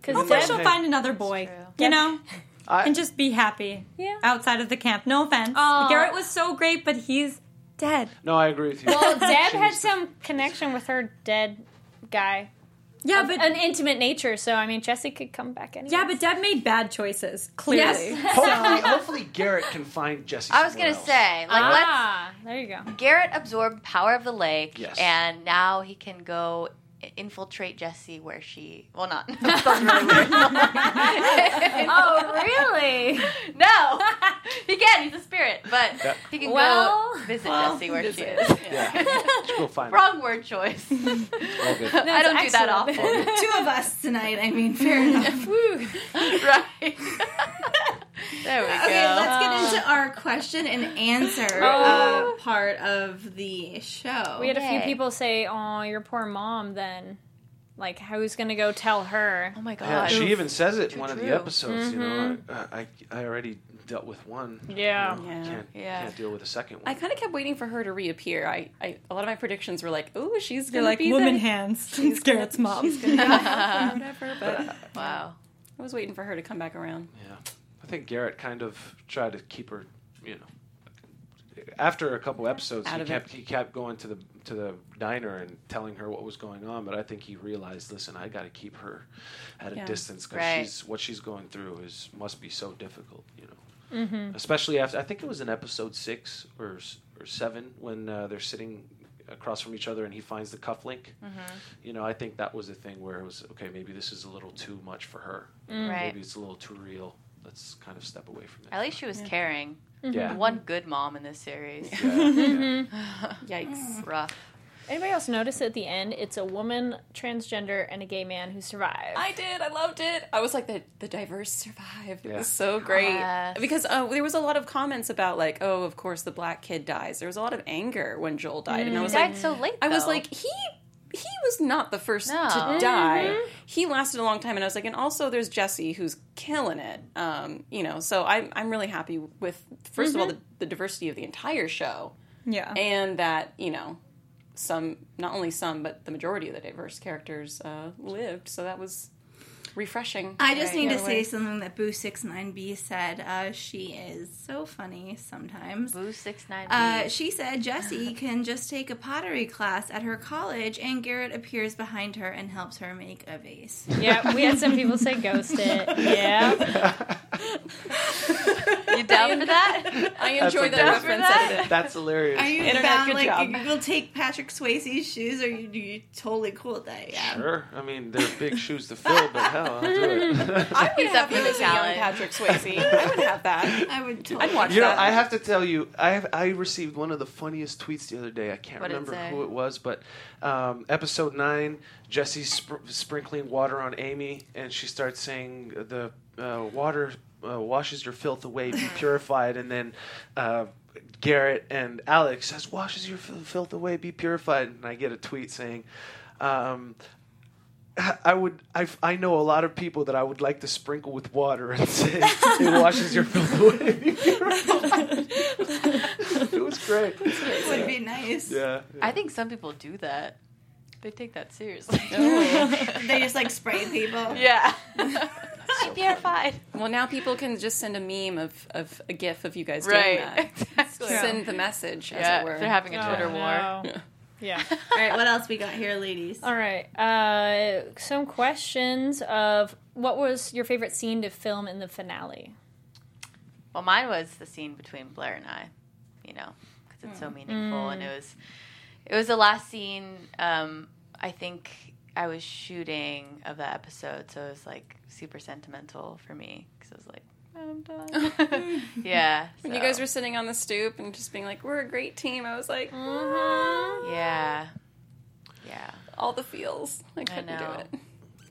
Because Hopefully she'll find another boy, you know, I- and just be happy Yeah. outside of the camp. No offense. Aw. Garrett was so great, but he's dead. No, I agree with you. well, Deb had some connection with her dead guy. Yeah, Of but an intimate nature, so I mean, Jessie could come back anyway. yeah, but Deb made bad choices. Clearly. Yes. Hopefully, hopefully Garrett can find Jessie. I was gonna else. say, like, let's. ah, there you go. Garrett absorbed power of the lake, Yes. and now he can go i- infiltrate Jessie where she. Well, not. really. Oh, really? no, he can. He's a spirit, but Yeah. he can Well, go visit well, Jessie where she is. Yeah, let's go find. her. Wrong word choice. All good. I don't do that often. Two of us tonight. I mean, fair enough. right. There we go. Okay, let's get into our question and answer uh, part of the show. We had a few people say, "Oh, your poor mom." Then, like, who's gonna go tell her? oh my Yeah, god. she even says it in Too one of the episodes. You know, I, I I already dealt with one. Yeah. You know, Yeah. Can't Yeah. can't deal with a second one. I kind of kept waiting for her to reappear. I, I a lot of my predictions were like, "Oh, she's They're gonna like be woman the, hands. she's gonna- Garrett's mom. She's gonna be the help or whatever." But wow. I was waiting for her to come back around. Yeah, I think Garrett kind of tried to keep her. You know, after a couple episodes, Out he kept he kept going to the to the diner and telling her what was going on. But I think he realized, listen, I got to keep her at a Yeah. distance because Right. she's what she's going through is must be so difficult. You know. Mm-hmm. especially after I think it was in episode six or or seven when uh, they're sitting across from each other and he finds the cufflink. Mm-hmm. You know, I think that was the thing where it was okay. Maybe this is a little too much for her. Mm. Right. Maybe it's a little too real. Let's kind of step away from it. At least she was caring. Mm-hmm. yeah. One good mom in this series. yeah, yeah. Yikes! Mm. Rough. Anybody else notice at the end? It's a woman, transgender, and a gay man who survived? I did. I loved it. I was like, the the diverse survived. It was so great Yes. because uh, there was a lot of comments about like, oh, of course the black kid dies. There was a lot of anger when Joel died, and I mm. was Died like, so late. I was like, he he was not the first No. to die. He lasted a long time, and I was like, and also there's Jessie who's killing it. Um, you know, so I'm I'm really happy with 1st of all the, the diversity of the entire show, Yeah. and that you know some not only some but the majority of the diverse characters uh, lived. So that was refreshing. I just need to Right. say something that Boo Six Nine B said. Uh, she is so funny sometimes. Boo six nine. Uh, she said Jessie can just take a pottery class at her college, and Garrett appears behind her and helps her make a vase. Yeah, we had some people say ghost it. Yeah. you down for that? I enjoy That's that reference. edited. That's hilarious. Are you Internet, bound good like job. you will take Patrick Swayze's shoes, or you you totally cool with that? Yeah. Sure. I mean, they're big shoes to fill, but hell, I'll do it. I would He's have up him for as a young talent. Patrick Swayze. I would have that. I would totally. I'd watch You know, that. I have to tell you, I have, I received one of the funniest tweets the other day. I can't What did it remember say? who it was, but um, episode nine, Jessie's spr- sprinkling water on Amy, and she starts saying the uh, water uh, washes your filth away, be purified, and then. Uh, Garrett and Alex says, "Washes your fil- filth away, be purified." And I get a tweet saying, um, I would. I, I know a lot of people that I would like to sprinkle with water and say it washes your filth away. It was great. It would be nice. Yeah. I think some people do that. They take that seriously. They just like spray people. yeah. I'm purified. Well, now people can just send a meme of, of a GIF of you guys doing that. Exactly. Send the message, as Yeah. it were. They're having a Twitter Oh, war. no. Yeah. All right, what else we got here, ladies? All right. Uh, some questions of what was your favorite scene to film in the finale? Well, mine was the scene between Blair and I, you know, because it's so meaningful, and it was, it was the last scene. Um, I think I was shooting of that episode, so it was like super sentimental for me because I was like, I'm done. yeah. When you guys were sitting on the stoop and just being like, "We're a great team," I was like, uh-huh. Uh-huh. Yeah. Yeah. all the feels. I couldn't know. do it.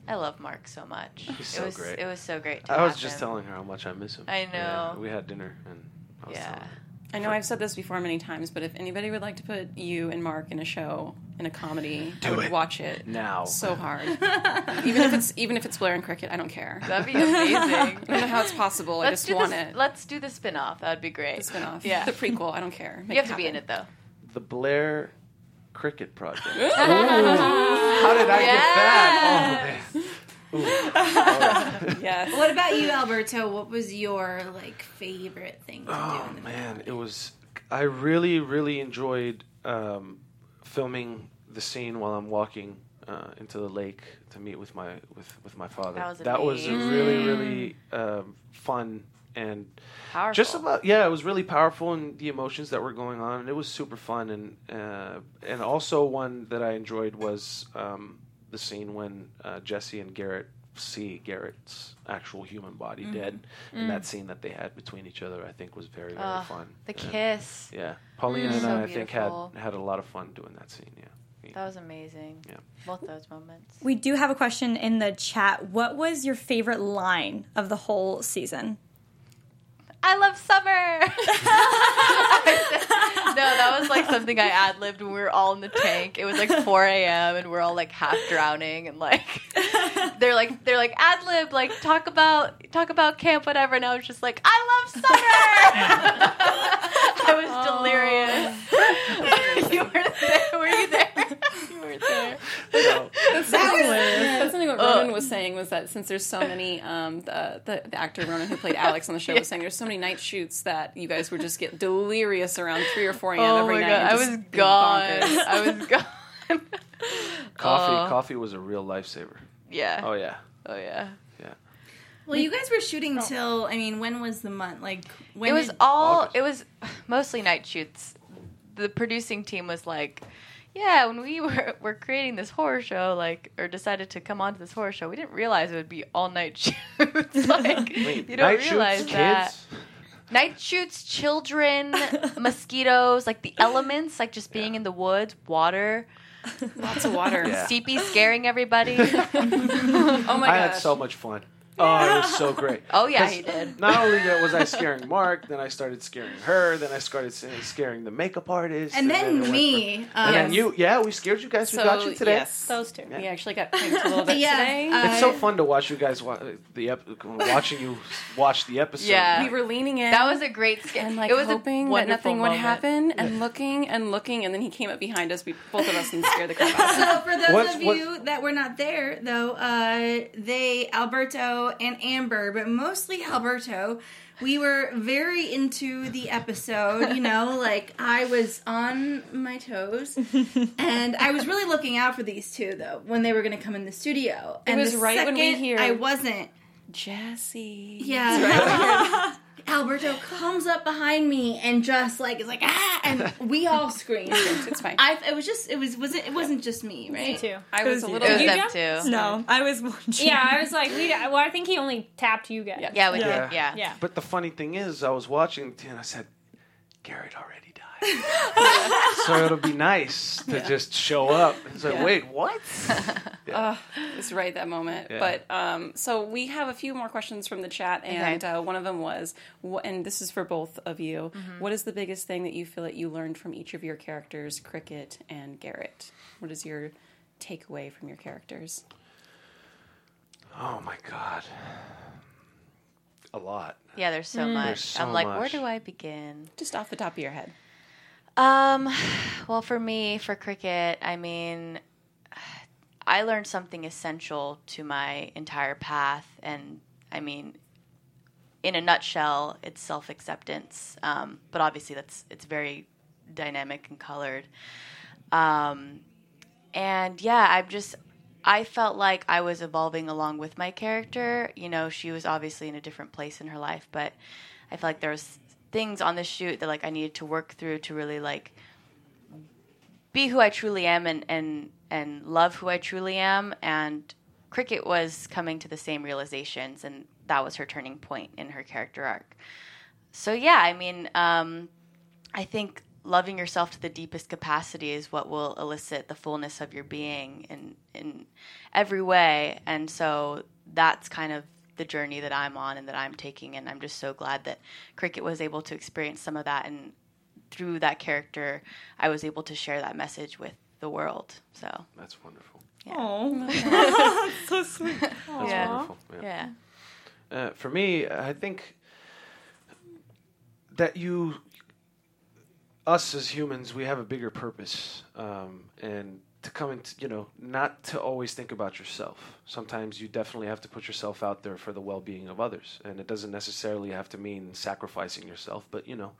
I love Mark so much. He's it so was great. it was so great to I was just him. telling her how much I miss him. I know. Yeah, we had dinner and I was Yeah. telling her. I know I've said this before many times, but if anybody would like to put you and Mark in a show in a comedy, I would it. watch it Now. so hard. even if it's even if it's Blair and Cricket, I don't care. That'd be amazing. I don't know how it's possible. I let's just do want the, it. Let's do the spin-off. That would be great. The spin-off. Yeah. The prequel. I don't care. Make you have to be in it though. The Blair Cricket Project. How did I get that? Oh man. Yes. What about you, Alberto? What was your like favorite thing to do Oh in the man, it was. I really, really enjoyed um, filming the scene while I'm walking uh, into the lake to meet with my with, with my father. That was a really, really um, fun and Powerful. just about yeah. It was really powerful and the emotions that were going on, and it was super fun. And uh, and also one that I enjoyed was um, the scene when uh, Jessie and Garrett see Garrett's actual human body Mm-hmm. dead, and that scene that they had between each other, I think, was very, very Ugh, fun. the Yeah. kiss. Yeah, Paulina and So I, I think, had had a lot of fun doing that scene. Yeah. That was amazing. Yeah. Both those moments. We do have a question in the chat. What was your favorite line of the whole season? I love summer. no, that was like something I ad libbed when we were all in the tank. It was like 4 a.m. and we're all like half drowning and like they're like they're like ad lib like talk about talk about camp whatever and I was just like I love summer. I was delirious. you were there. Were you there? You were there. That's something, that's something what Ronen was saying was that since there's so many, um, the, the the actor Ronen who played Alex on the show was saying there's so many night shoots that you guys would just get delirious around three or four a.m. Oh every my night. god, I was gone. I was gone. Coffee, Uh, coffee was a real lifesaver. yeah. Oh yeah, Oh yeah. yeah. Well, you guys were shooting till. I mean, when was the month? Like when it was did- all August. it was mostly night shoots the producing team was like yeah when we were were creating this horror show like or decided to come onto this horror show we didn't realize it would be all night shoots like Wait, you don't night realize shoots, that kids. Night shoots children mosquitoes like the elements like just being in the woods water Lots of water. Yeah. CP scaring everybody Oh my god. I had so much fun. Oh, it was so great. Oh yeah, he did. Not only that was I scaring Mark, then I started scaring her, then I started scaring the makeup artist, And it then went me. from- and then um, you, yeah, we scared you guys. We got you today. yes, Those two. we actually got pranked a little bit Yeah, today. uh, It's so fun to watch you guys wa- the ep- watching you watch the episode. Yeah. we were leaning in. That was a great skit. and like it was hoping a that wonderful nothing would moment. happen, and looking and looking, and then he came up behind us, we both of us, and scared the crap out of us. So for those What's- of what- you that were not there, though, uh, they Alberto and Amber, but mostly Alberto, we were very into the episode. You know, like I was on my toes, and I was really looking out for these two though when they were going to come in the studio. And was the right when we hear- I wasn't. Jessie. Yeah. Alberto comes up behind me and just like is like ah, and we all screamed. It's fine. I it was just it was wasn't it wasn't just me, right? Me too. I was a little. It was them jump? too. No, I was watching. Yeah, I was like, we. Well, I think he only tapped you guys. Yeah, we Yeah. did. Yeah. Yeah. But the funny thing is, I was watching and I said, Garrett already died. so it'll be nice to just show up and say, wait, what? It's right that moment. Yeah. But um, so we have a few more questions from the chat, and Okay. uh, one of them was, wh- and this is for both of you. Mm-hmm. what is the biggest thing that you feel that you learned from each of your characters, Cricket and Garrett? What is your takeaway from your characters? Oh my God. A lot. Yeah, there's so much. There's so I'm like, where do I begin? Just off the top of your head. Um, well, for me, for cricket, I mean, I learned something essential to my entire path, and I mean, in a nutshell, it's self acceptance. Um, but obviously, that's it's very dynamic and colored. Um, and yeah, I'm just. I felt like I was evolving along with my character. You know, she was obviously in a different place in her life, but I felt like there was things on the shoot that like I needed to work through to really like be who I truly am and and and love who I truly am. And Cricket was coming to the same realizations, and that was her turning point in her character arc. So yeah, I mean, um, I think loving yourself to the deepest capacity is what will elicit the fullness of your being in in every way. And so that's kind of the journey that I'm on and that I'm taking. And I'm just so glad that Cricket was able to experience some of that. And through that character, I was able to share that message with the world. So That's wonderful. Oh, so sweet. That's Yeah. wonderful. yeah, Uh, for me, I think that you, us as humans, we have a bigger purpose, um, and to come and you know, not to always think about yourself. Sometimes you definitely have to put yourself out there for the well-being of others, and it doesn't necessarily have to mean sacrificing yourself, but you know,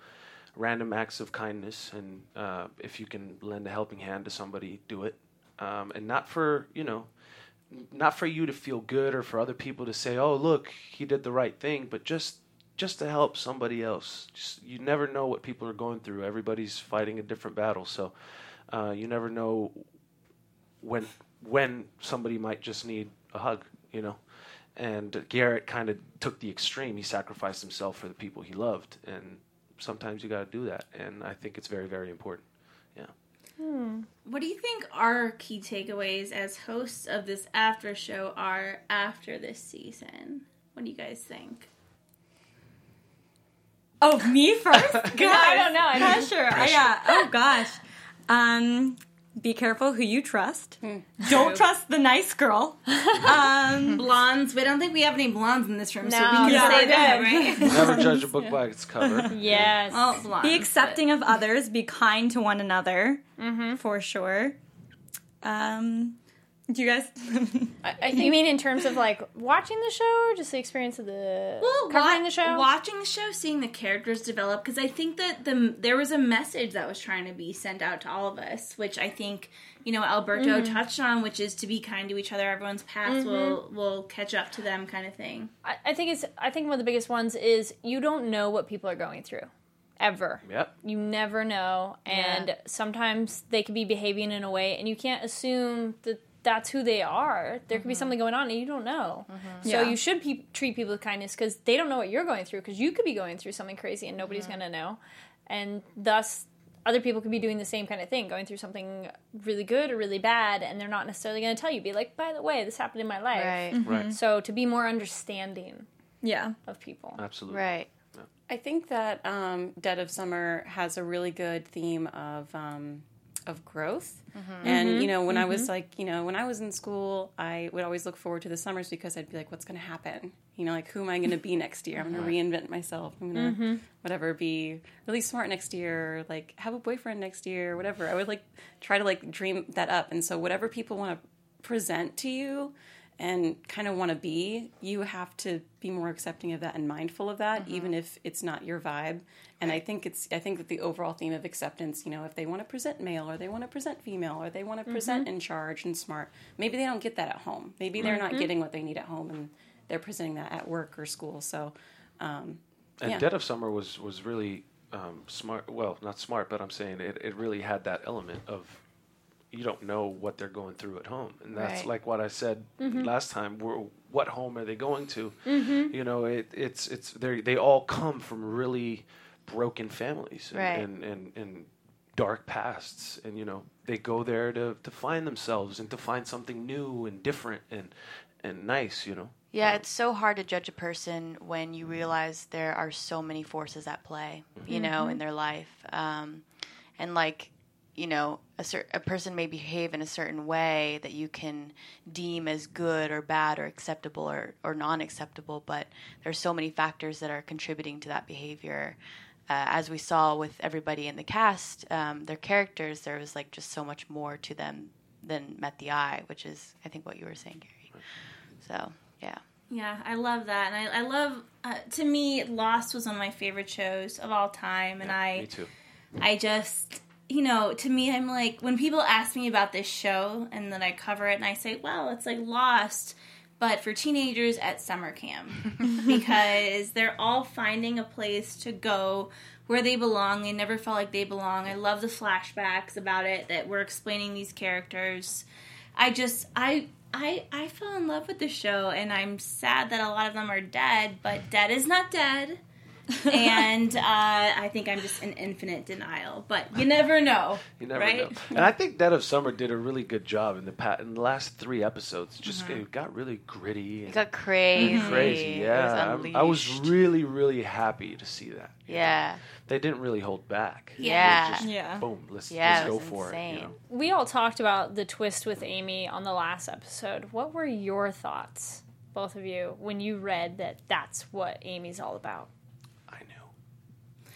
random acts of kindness, and uh, if you can lend a helping hand to somebody, do it, um, and not for you know not for you to feel good or for other people to say, "Oh, look, he did the right thing," but just just to help somebody else. Just, you never know what people are going through. Everybody's fighting a different battle, so uh, you never know when when somebody might just need a hug. You know, and Garrett kind of took the extreme. He sacrificed himself for the people he loved, and sometimes you got to do that. And I think it's very very important. Yeah. What do you think our key takeaways as hosts of this after show are after this season? What do you guys think? Oh, me first? Gosh. I don't know. I mean- Pressure. I got, oh gosh. Um, be careful who you trust. Don't trust the nice girl. Um, Blondes. We don't think we have any blondes in this room, so No, we can yeah. say that, right? Never judge a book by its cover. Yes. Well, blondes. be accepting of others. Be kind to one another. For sure. Um, do you guys? I, I think you mean in terms of like watching the show or just the experience of the Well, covering wa- the show? watching the show, seeing the characters develop, because I think that the there was a message that was trying to be sent out to all of us, which I think you know Alberto Mm-hmm. touched on, which is to be kind to each other. Everyone's paths will will catch up to them, kind of thing. I, I think it's. I think one of the biggest ones is you don't know what people are going through, ever. Yep. You never know, and Yeah. sometimes they could be behaving in a way, and you can't assume that that's who they are. There could be something going on, and you don't know. So Yeah. you should pe- treat people with kindness because they don't know what you're going through. Because you could be going through something crazy, and nobody's going to know. And thus, other people could be doing the same kind of thing, going through something really good or really bad, and they're not necessarily going to tell you. Be like, by the way, this happened in my life. Right. Right. So to be more understanding Yeah. of people. Absolutely. Right. I think that um, Dead of Summer has a really good theme of um, of growth. Mm-hmm. And mm-hmm. you know, when I was mm-hmm. like, you know, when I was in school, I would always look forward to the summers because I'd be like, what's going to happen? You know, like who am I going to be next year? I'm going to reinvent myself. I'm going to whatever be really smart next year, or, like have a boyfriend next year, whatever. I would like try to like dream that up. And so whatever people want to present to you and kind of want to be, you have to be more accepting of that and mindful of that, even if it's not your vibe. And I think it's, I think that the overall theme of acceptance, you know, if they want to present male or they want to present female or they want to present in charge and smart, maybe they don't get that at home. Maybe they're not getting what they need at home and they're presenting that at work or school. So, um, And Yeah. Dead of Summer was was really um, smart. Well, not smart, but I'm saying it, it really had that element of you don't know what they're going through at home, and that's Right. like what I said Mm-hmm. last time. We're, what home are they going to? You know, it, it's it's they they all come from really broken families and, Right. and, and and dark pasts, and you know they go there to to find themselves and to find something new and different and and nice. You know. Yeah, it's so hard to judge a person when you realize there are so many forces at play, you know, in their life. Um, and like, you know, a, cer- a person may behave in a certain way that you can deem as good or bad or acceptable or, or non acceptable, but there's so many factors that are contributing to that behavior. Uh, as we saw with everybody in the cast, um, their characters, there was like just so much more to them than met the eye, which is, I think, what you were saying, Gary. So, yeah. Yeah, I love that, and I, I love. Uh, to me, Lost was one of my favorite shows of all time, and I, Me too. I just, you know, to me, I'm like when people ask me about this show, and then I cover it, and I say, well, it's like Lost, but for teenagers at summer camp because they're all finding a place to go where they belong. They never felt like they belong. I love the flashbacks about it that we're explaining these characters. I just I I I fell in love with the show and I'm sad that a lot of them are dead, but dead is not dead. And uh, I think I'm just in infinite denial, but you never know, You never right? know. And I think Dead of Summer did a really good job in the pa- in the last three episodes. Just Mm-hmm. it got really gritty and It got crazy. crazy. It Yeah, was I'm- I was really really happy to see that. Yeah. They didn't really hold back. Yeah. just, Yeah. Boom. Let's, Yeah, let's go was for it. You know? We all talked about the twist with Amy on the last episode. What were your thoughts, both of you, when you read that that's what Amy's all about?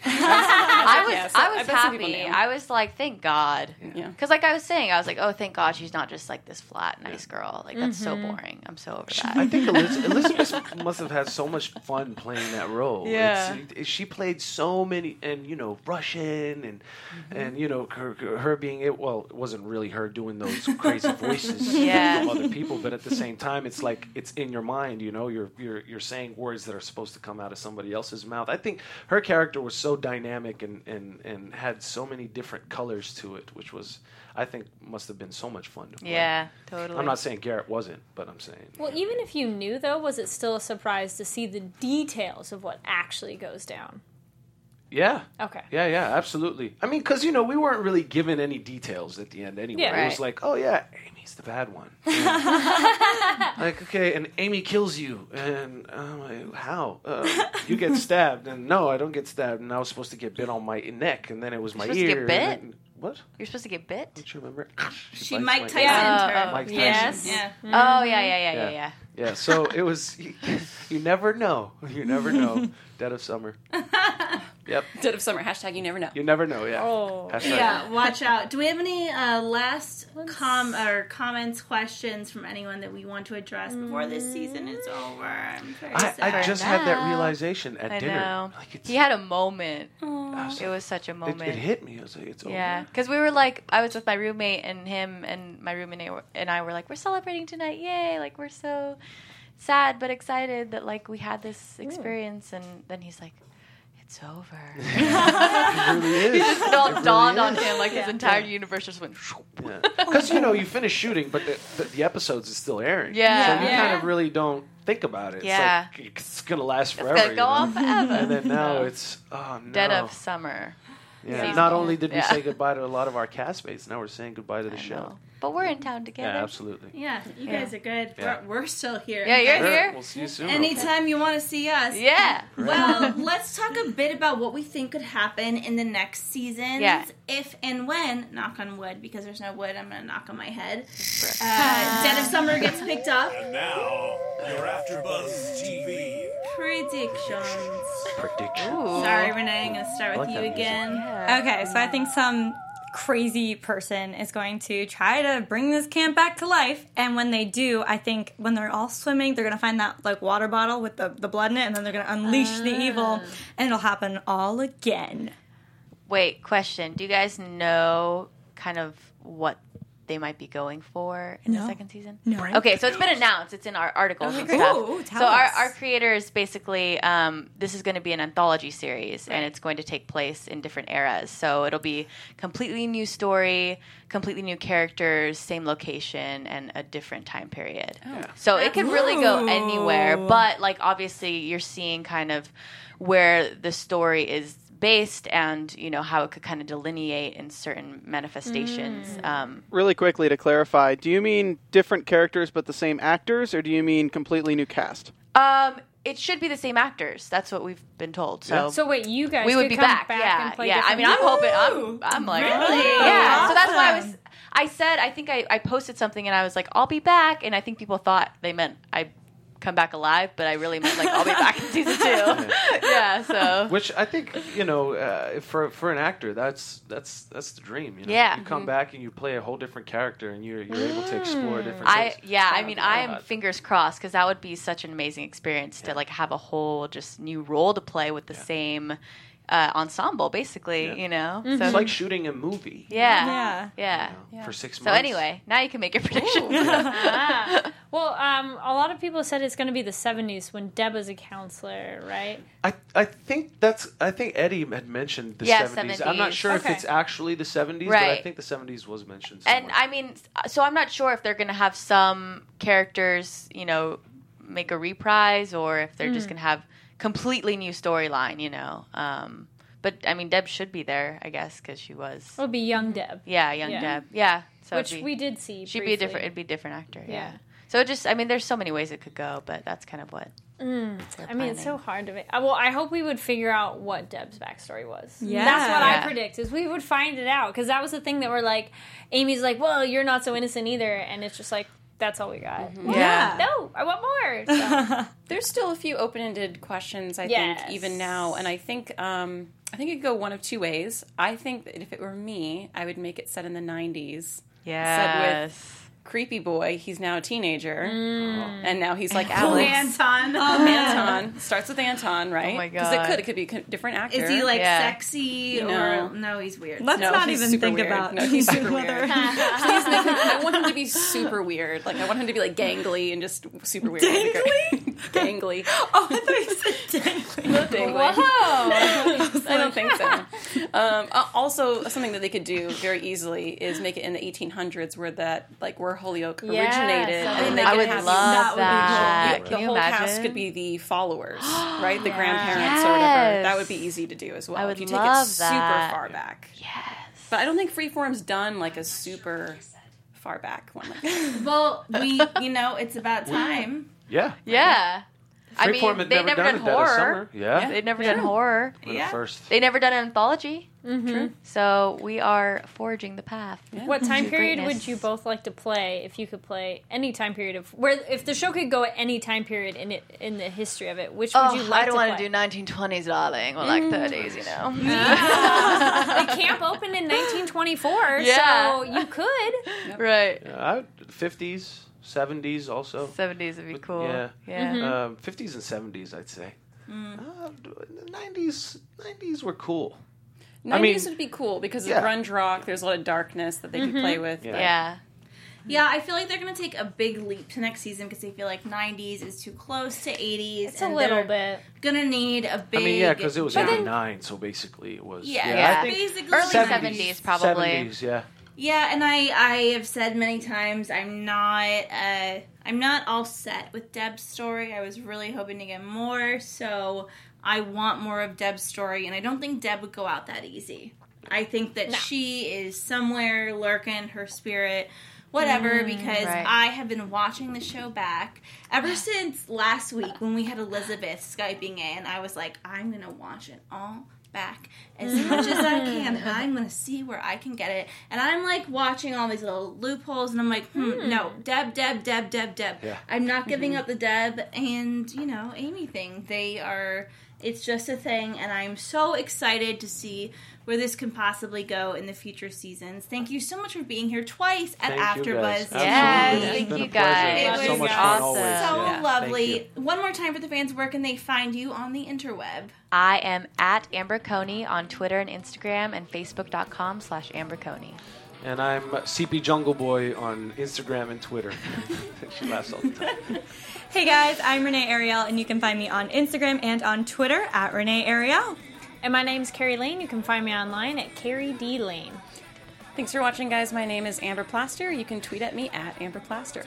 I knew. I was Yeah, so I I was bet some people happy. I was like, thank God. Yeah. Because like I was saying, I was like, oh, thank God she's not just like this flat, nice girl. Like that's so boring. I'm so over that. I think Eliz- Elizabeth must have had so much fun playing that role. Yeah. It- she played so many, and you know, Russian, and Mm-hmm. and you know, her, her being it. Well, it wasn't really her doing those crazy voices Yeah. from other people, but at the same time, it's like it's in your mind. You know, you're you're you're saying words that are supposed to come out of somebody else's mouth. I think her character was so dynamic and and and had so many different colors to it, which was I think must have been so much fun to play. Yeah, totally. I'm not saying Garrett wasn't, but I'm saying Well, even if you knew, though, was it still a surprise to see the details of what actually goes down? yeah. Okay. Yeah, yeah, absolutely. I mean, because you know, we weren't really given any details at the end anyway. Yeah. It was like, oh yeah, Amy's the bad one. like, okay, and Amy kills you, and I'm how? Uh, you get stabbed, and no, I don't get stabbed, and I was supposed to get bit on my neck, and then it was my supposed to ear. get bit? and then- what? You're supposed to get bit. Don't you remember? She bites Mike my Tyson ear. her. Oh, Mike Tyson. Yes. Yeah. Oh yeah, yeah, yeah, yeah, Yeah. yeah. Yeah, so it was. You, you never know. You never know. Dead of summer. Yep. Dead of summer. Hashtag you never know. You never know. Yeah. Oh. Hashtag- Yeah, watch out. Do we have any uh, last com or comments, questions from anyone that we want to address before this season is over? I'm very I, sad. I just had that realization at I dinner. know. Like it's, He had a moment. I was- It was such a it, moment. it hit me. I was like, it's over. Yeah, because we were like, I was with my roommate and him and my roommate and I were like, we're celebrating tonight, yay! Like we're so sad but excited that like we had this experience, and then he's like, it's over. It really is. it all It really dawned on him like his entire universe just went. Because you know you finish shooting, but the, the, the episodes is still airing. Yeah. So you Yeah. kind of really don't think about it. It's Yeah. like it's gonna last forever. It's forever. gonna you go know? on forever. And then now it's oh no. Dead of summer. Yeah. season. Not only did we Yeah. say goodbye to a lot of our castmates, now we're saying goodbye to the I show. know. But we're in town together. Yeah, together. absolutely. Yeah, you guys are good. Yeah. We're, we're still here. Yeah, you're Sure, here. We'll see you soon. Anytime you want to see us. Yeah. Well, let's talk a bit about what we think could happen in the next season. Yeah. If and when, knock on wood, because there's no wood, I'm going to knock on my head. Uh, Dead of Summer gets picked up. And now, you're after AfterBuzz TV Predictions. Prediction. Sorry, Renee, I'm going to start with like you that music. again. Okay, so I think some crazy person is going to try to bring this camp back to life and when they do i think when they're all swimming they're going to find that like water bottle with the, the blood in it and then they're going to unleash the evil and it'll happen all again Wait, question. Do you guys know kind of what they might be going for in the second season? No. Okay, so it's been announced. It's in our articles and stuff. Ooh, tell so our, us. our creators basically, um, this is going to be an anthology series, and it's going to take place in different eras. So it'll be completely new story, completely new characters, same location, and a different time period. So it could really go anywhere, but like obviously you're seeing kind of where the story is based and you know how it could kind of delineate in certain manifestations. Um, Really quickly to clarify, do you mean different characters but the same actors, or do you mean completely new cast? um, it should be the same actors. That's what we've been told. So. So wait, you guys we would could be come back, back yeah, and play yeah. I mean, I'm hoping. I'm, I'm like, Really? yeah. So that's why I was. I said, I think I, I posted something and I was like, I'll be back, and I think people thought they meant I come back alive, but I really meant like I'll be back in season two. yeah. So Which I think you know, uh, for for an actor, that's that's that's the dream. You know? Yeah. you come back and you play a whole different character, and you're you're able to explore different. I things. yeah, I mean, I am fingers crossed because that would be such an amazing experience to like have a whole just new role to play with the same uh, ensemble, basically. Yeah. You know, Mm-hmm. so It's like shooting a movie. yeah, Yeah. yeah. you know, for six So months. anyway, now you can make your prediction. Ah. Well, um, a lot of people said it's going to be the 70s when Deb was a counselor, right? I I think that's I think Eddie had mentioned the Yeah, 70s. I'm not 70s. sure if it's actually the 70s, but I think the 70s was mentioned. and. I mean, so I'm not sure if they're going to have some characters, you know, make a reprise or if they're just going to have completely new storyline, you know. Um, but I mean, Deb should be there, I guess, because she was, It'll be young Deb, yeah, young Yeah. Deb, yeah. So which be, we did see. she'd be a different, it'd be a different actor, yeah. Yeah. So it just, I mean, there's so many ways it could go, but that's kind of what. Mm. I mean, it's so hard to make. uh, Well, I hope we would figure out what Deb's backstory was. Yeah. That's what Yeah. I predict is we would find it out because that was the thing that we're like, Amy's like, well, you're not so innocent either, and it's just like that's all we got. Yeah. No, I want more. So. There's still a few open-ended questions, I Yes. think, even now, and I think um, I think it could go one of two ways. I think that if it were me, I would make it set in the '90s. Yes. Creepy boy, he's now a teenager, Mm. and now he's like Oh, Alex. Anton. Anton starts with Anton, right? Oh my Because it could it could be a different actor. Is he like Yeah. sexy No. or no? He's weird. let's No, not even super think weird. about No, he's super weird. Please make I want him to be super weird. Like I want him to be like gangly and just super weird. Dangly? gangly. oh i thought you said dangly. Dangly. Whoa! I don't think so. Um, uh, also, something that they could do very easily is make it in the 1800s, where that like where Holyoke Yes, originated, that and would they I could would have love That would be that. the you whole imagine? cast could be the followers, right? The grandparents or whatever. That would be easy to do as well. I would if you take love it super that. far back. Yes. But I don't think Freeform's done like a super far back one. Like that. Well, we, you know, it's about time. yeah, Yeah. I mean, had they've never, never done done a Dead of horror. Summer. Yeah, They've never done horror. For the Yeah. first. They never done an anthology. Mm-hmm. So we are forging the path. What time period greatness. would you both like to play if you could play any time period of where if the show could go at any time period in it in the history of it? Which would Oh, you like I don't to want play? to do 1920s, darling, or like mm. 30s, you know. the camp opened in 1924, Yeah. so you could. right. Yeah, I, 50s, 70s also. 70s would be cool. yeah. Yeah. Mm-hmm. Um, 50s and 70s, I'd say. Mm. Uh, 90s, 90s were cool. 90s I mean- would be cool because Yeah. of grunge rock. There's a lot of darkness that they could play with. Yeah. Yeah. Yeah, I feel like they're gonna take a big leap to next season because they feel like '90s is too close to '80s. It's a little bit. Gonna need a big. I mean, yeah, because it was But 89, so basically it was. Yeah, Yeah. I think basically Early 70s, 70s, probably. 70s, yeah. Yeah, and I I have said many times I'm not uh I'm not all set with Deb's story. I was really hoping to get more, so I want more of Deb's story, and I don't think Deb would go out that easy. I think that she is somewhere lurking, her spirit, whatever, mm, because right. I have been watching the show back ever since last week when we had Elizabeth Skyping in. I was like, I'm going to watch it all back as much as I can. And I'm going to see where I can get it. And I'm like watching all these little loopholes, and I'm like, hmm, no, hmm. Deb, Deb, Deb, Deb, Deb. Yeah. I'm not giving mm-hmm. up the Deb and, you know, Amy thing. They are, it's just a thing, and I'm so excited to see where this can possibly go in the future seasons. Thank you so much for being here twice at Thank you. AfterBuzz. Absolutely. Yes, It's thank been you a guys. It was so much awesome. always. So Yeah. Lovely. One more time for the fans, where can they find you on the interweb? I am at Amber Coney on Twitter and Instagram and Facebook.com slash Amber Coney. And I'm CP Jungle Boy on Instagram and Twitter. she laughs all the time. Hey guys, I'm Renee Ariel, and you can find me on Instagram and on Twitter at Renee Ariel. And my name's Carrie Lane. You can find me online at Carrie D Lane. Thanks for watching, guys. My name is Amber Plaster. You can tweet at me at Amber Plaster.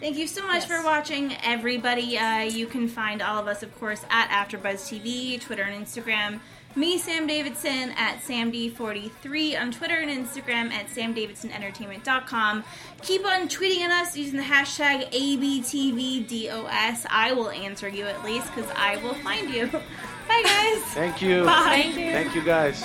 Thank you so much for watching, everybody. Uh, you can find all of us, of course, at AfterBuzz TV, Twitter and Instagram. Me, Sam Davidson, at SamD43 on Twitter and Instagram at SamDavidsonEntertainment.com. Keep on tweeting at us using the hashtag ABTVDOS. I will answer you at least because I will find you. Bye, guys. Thank you. Bye. Thank you guys.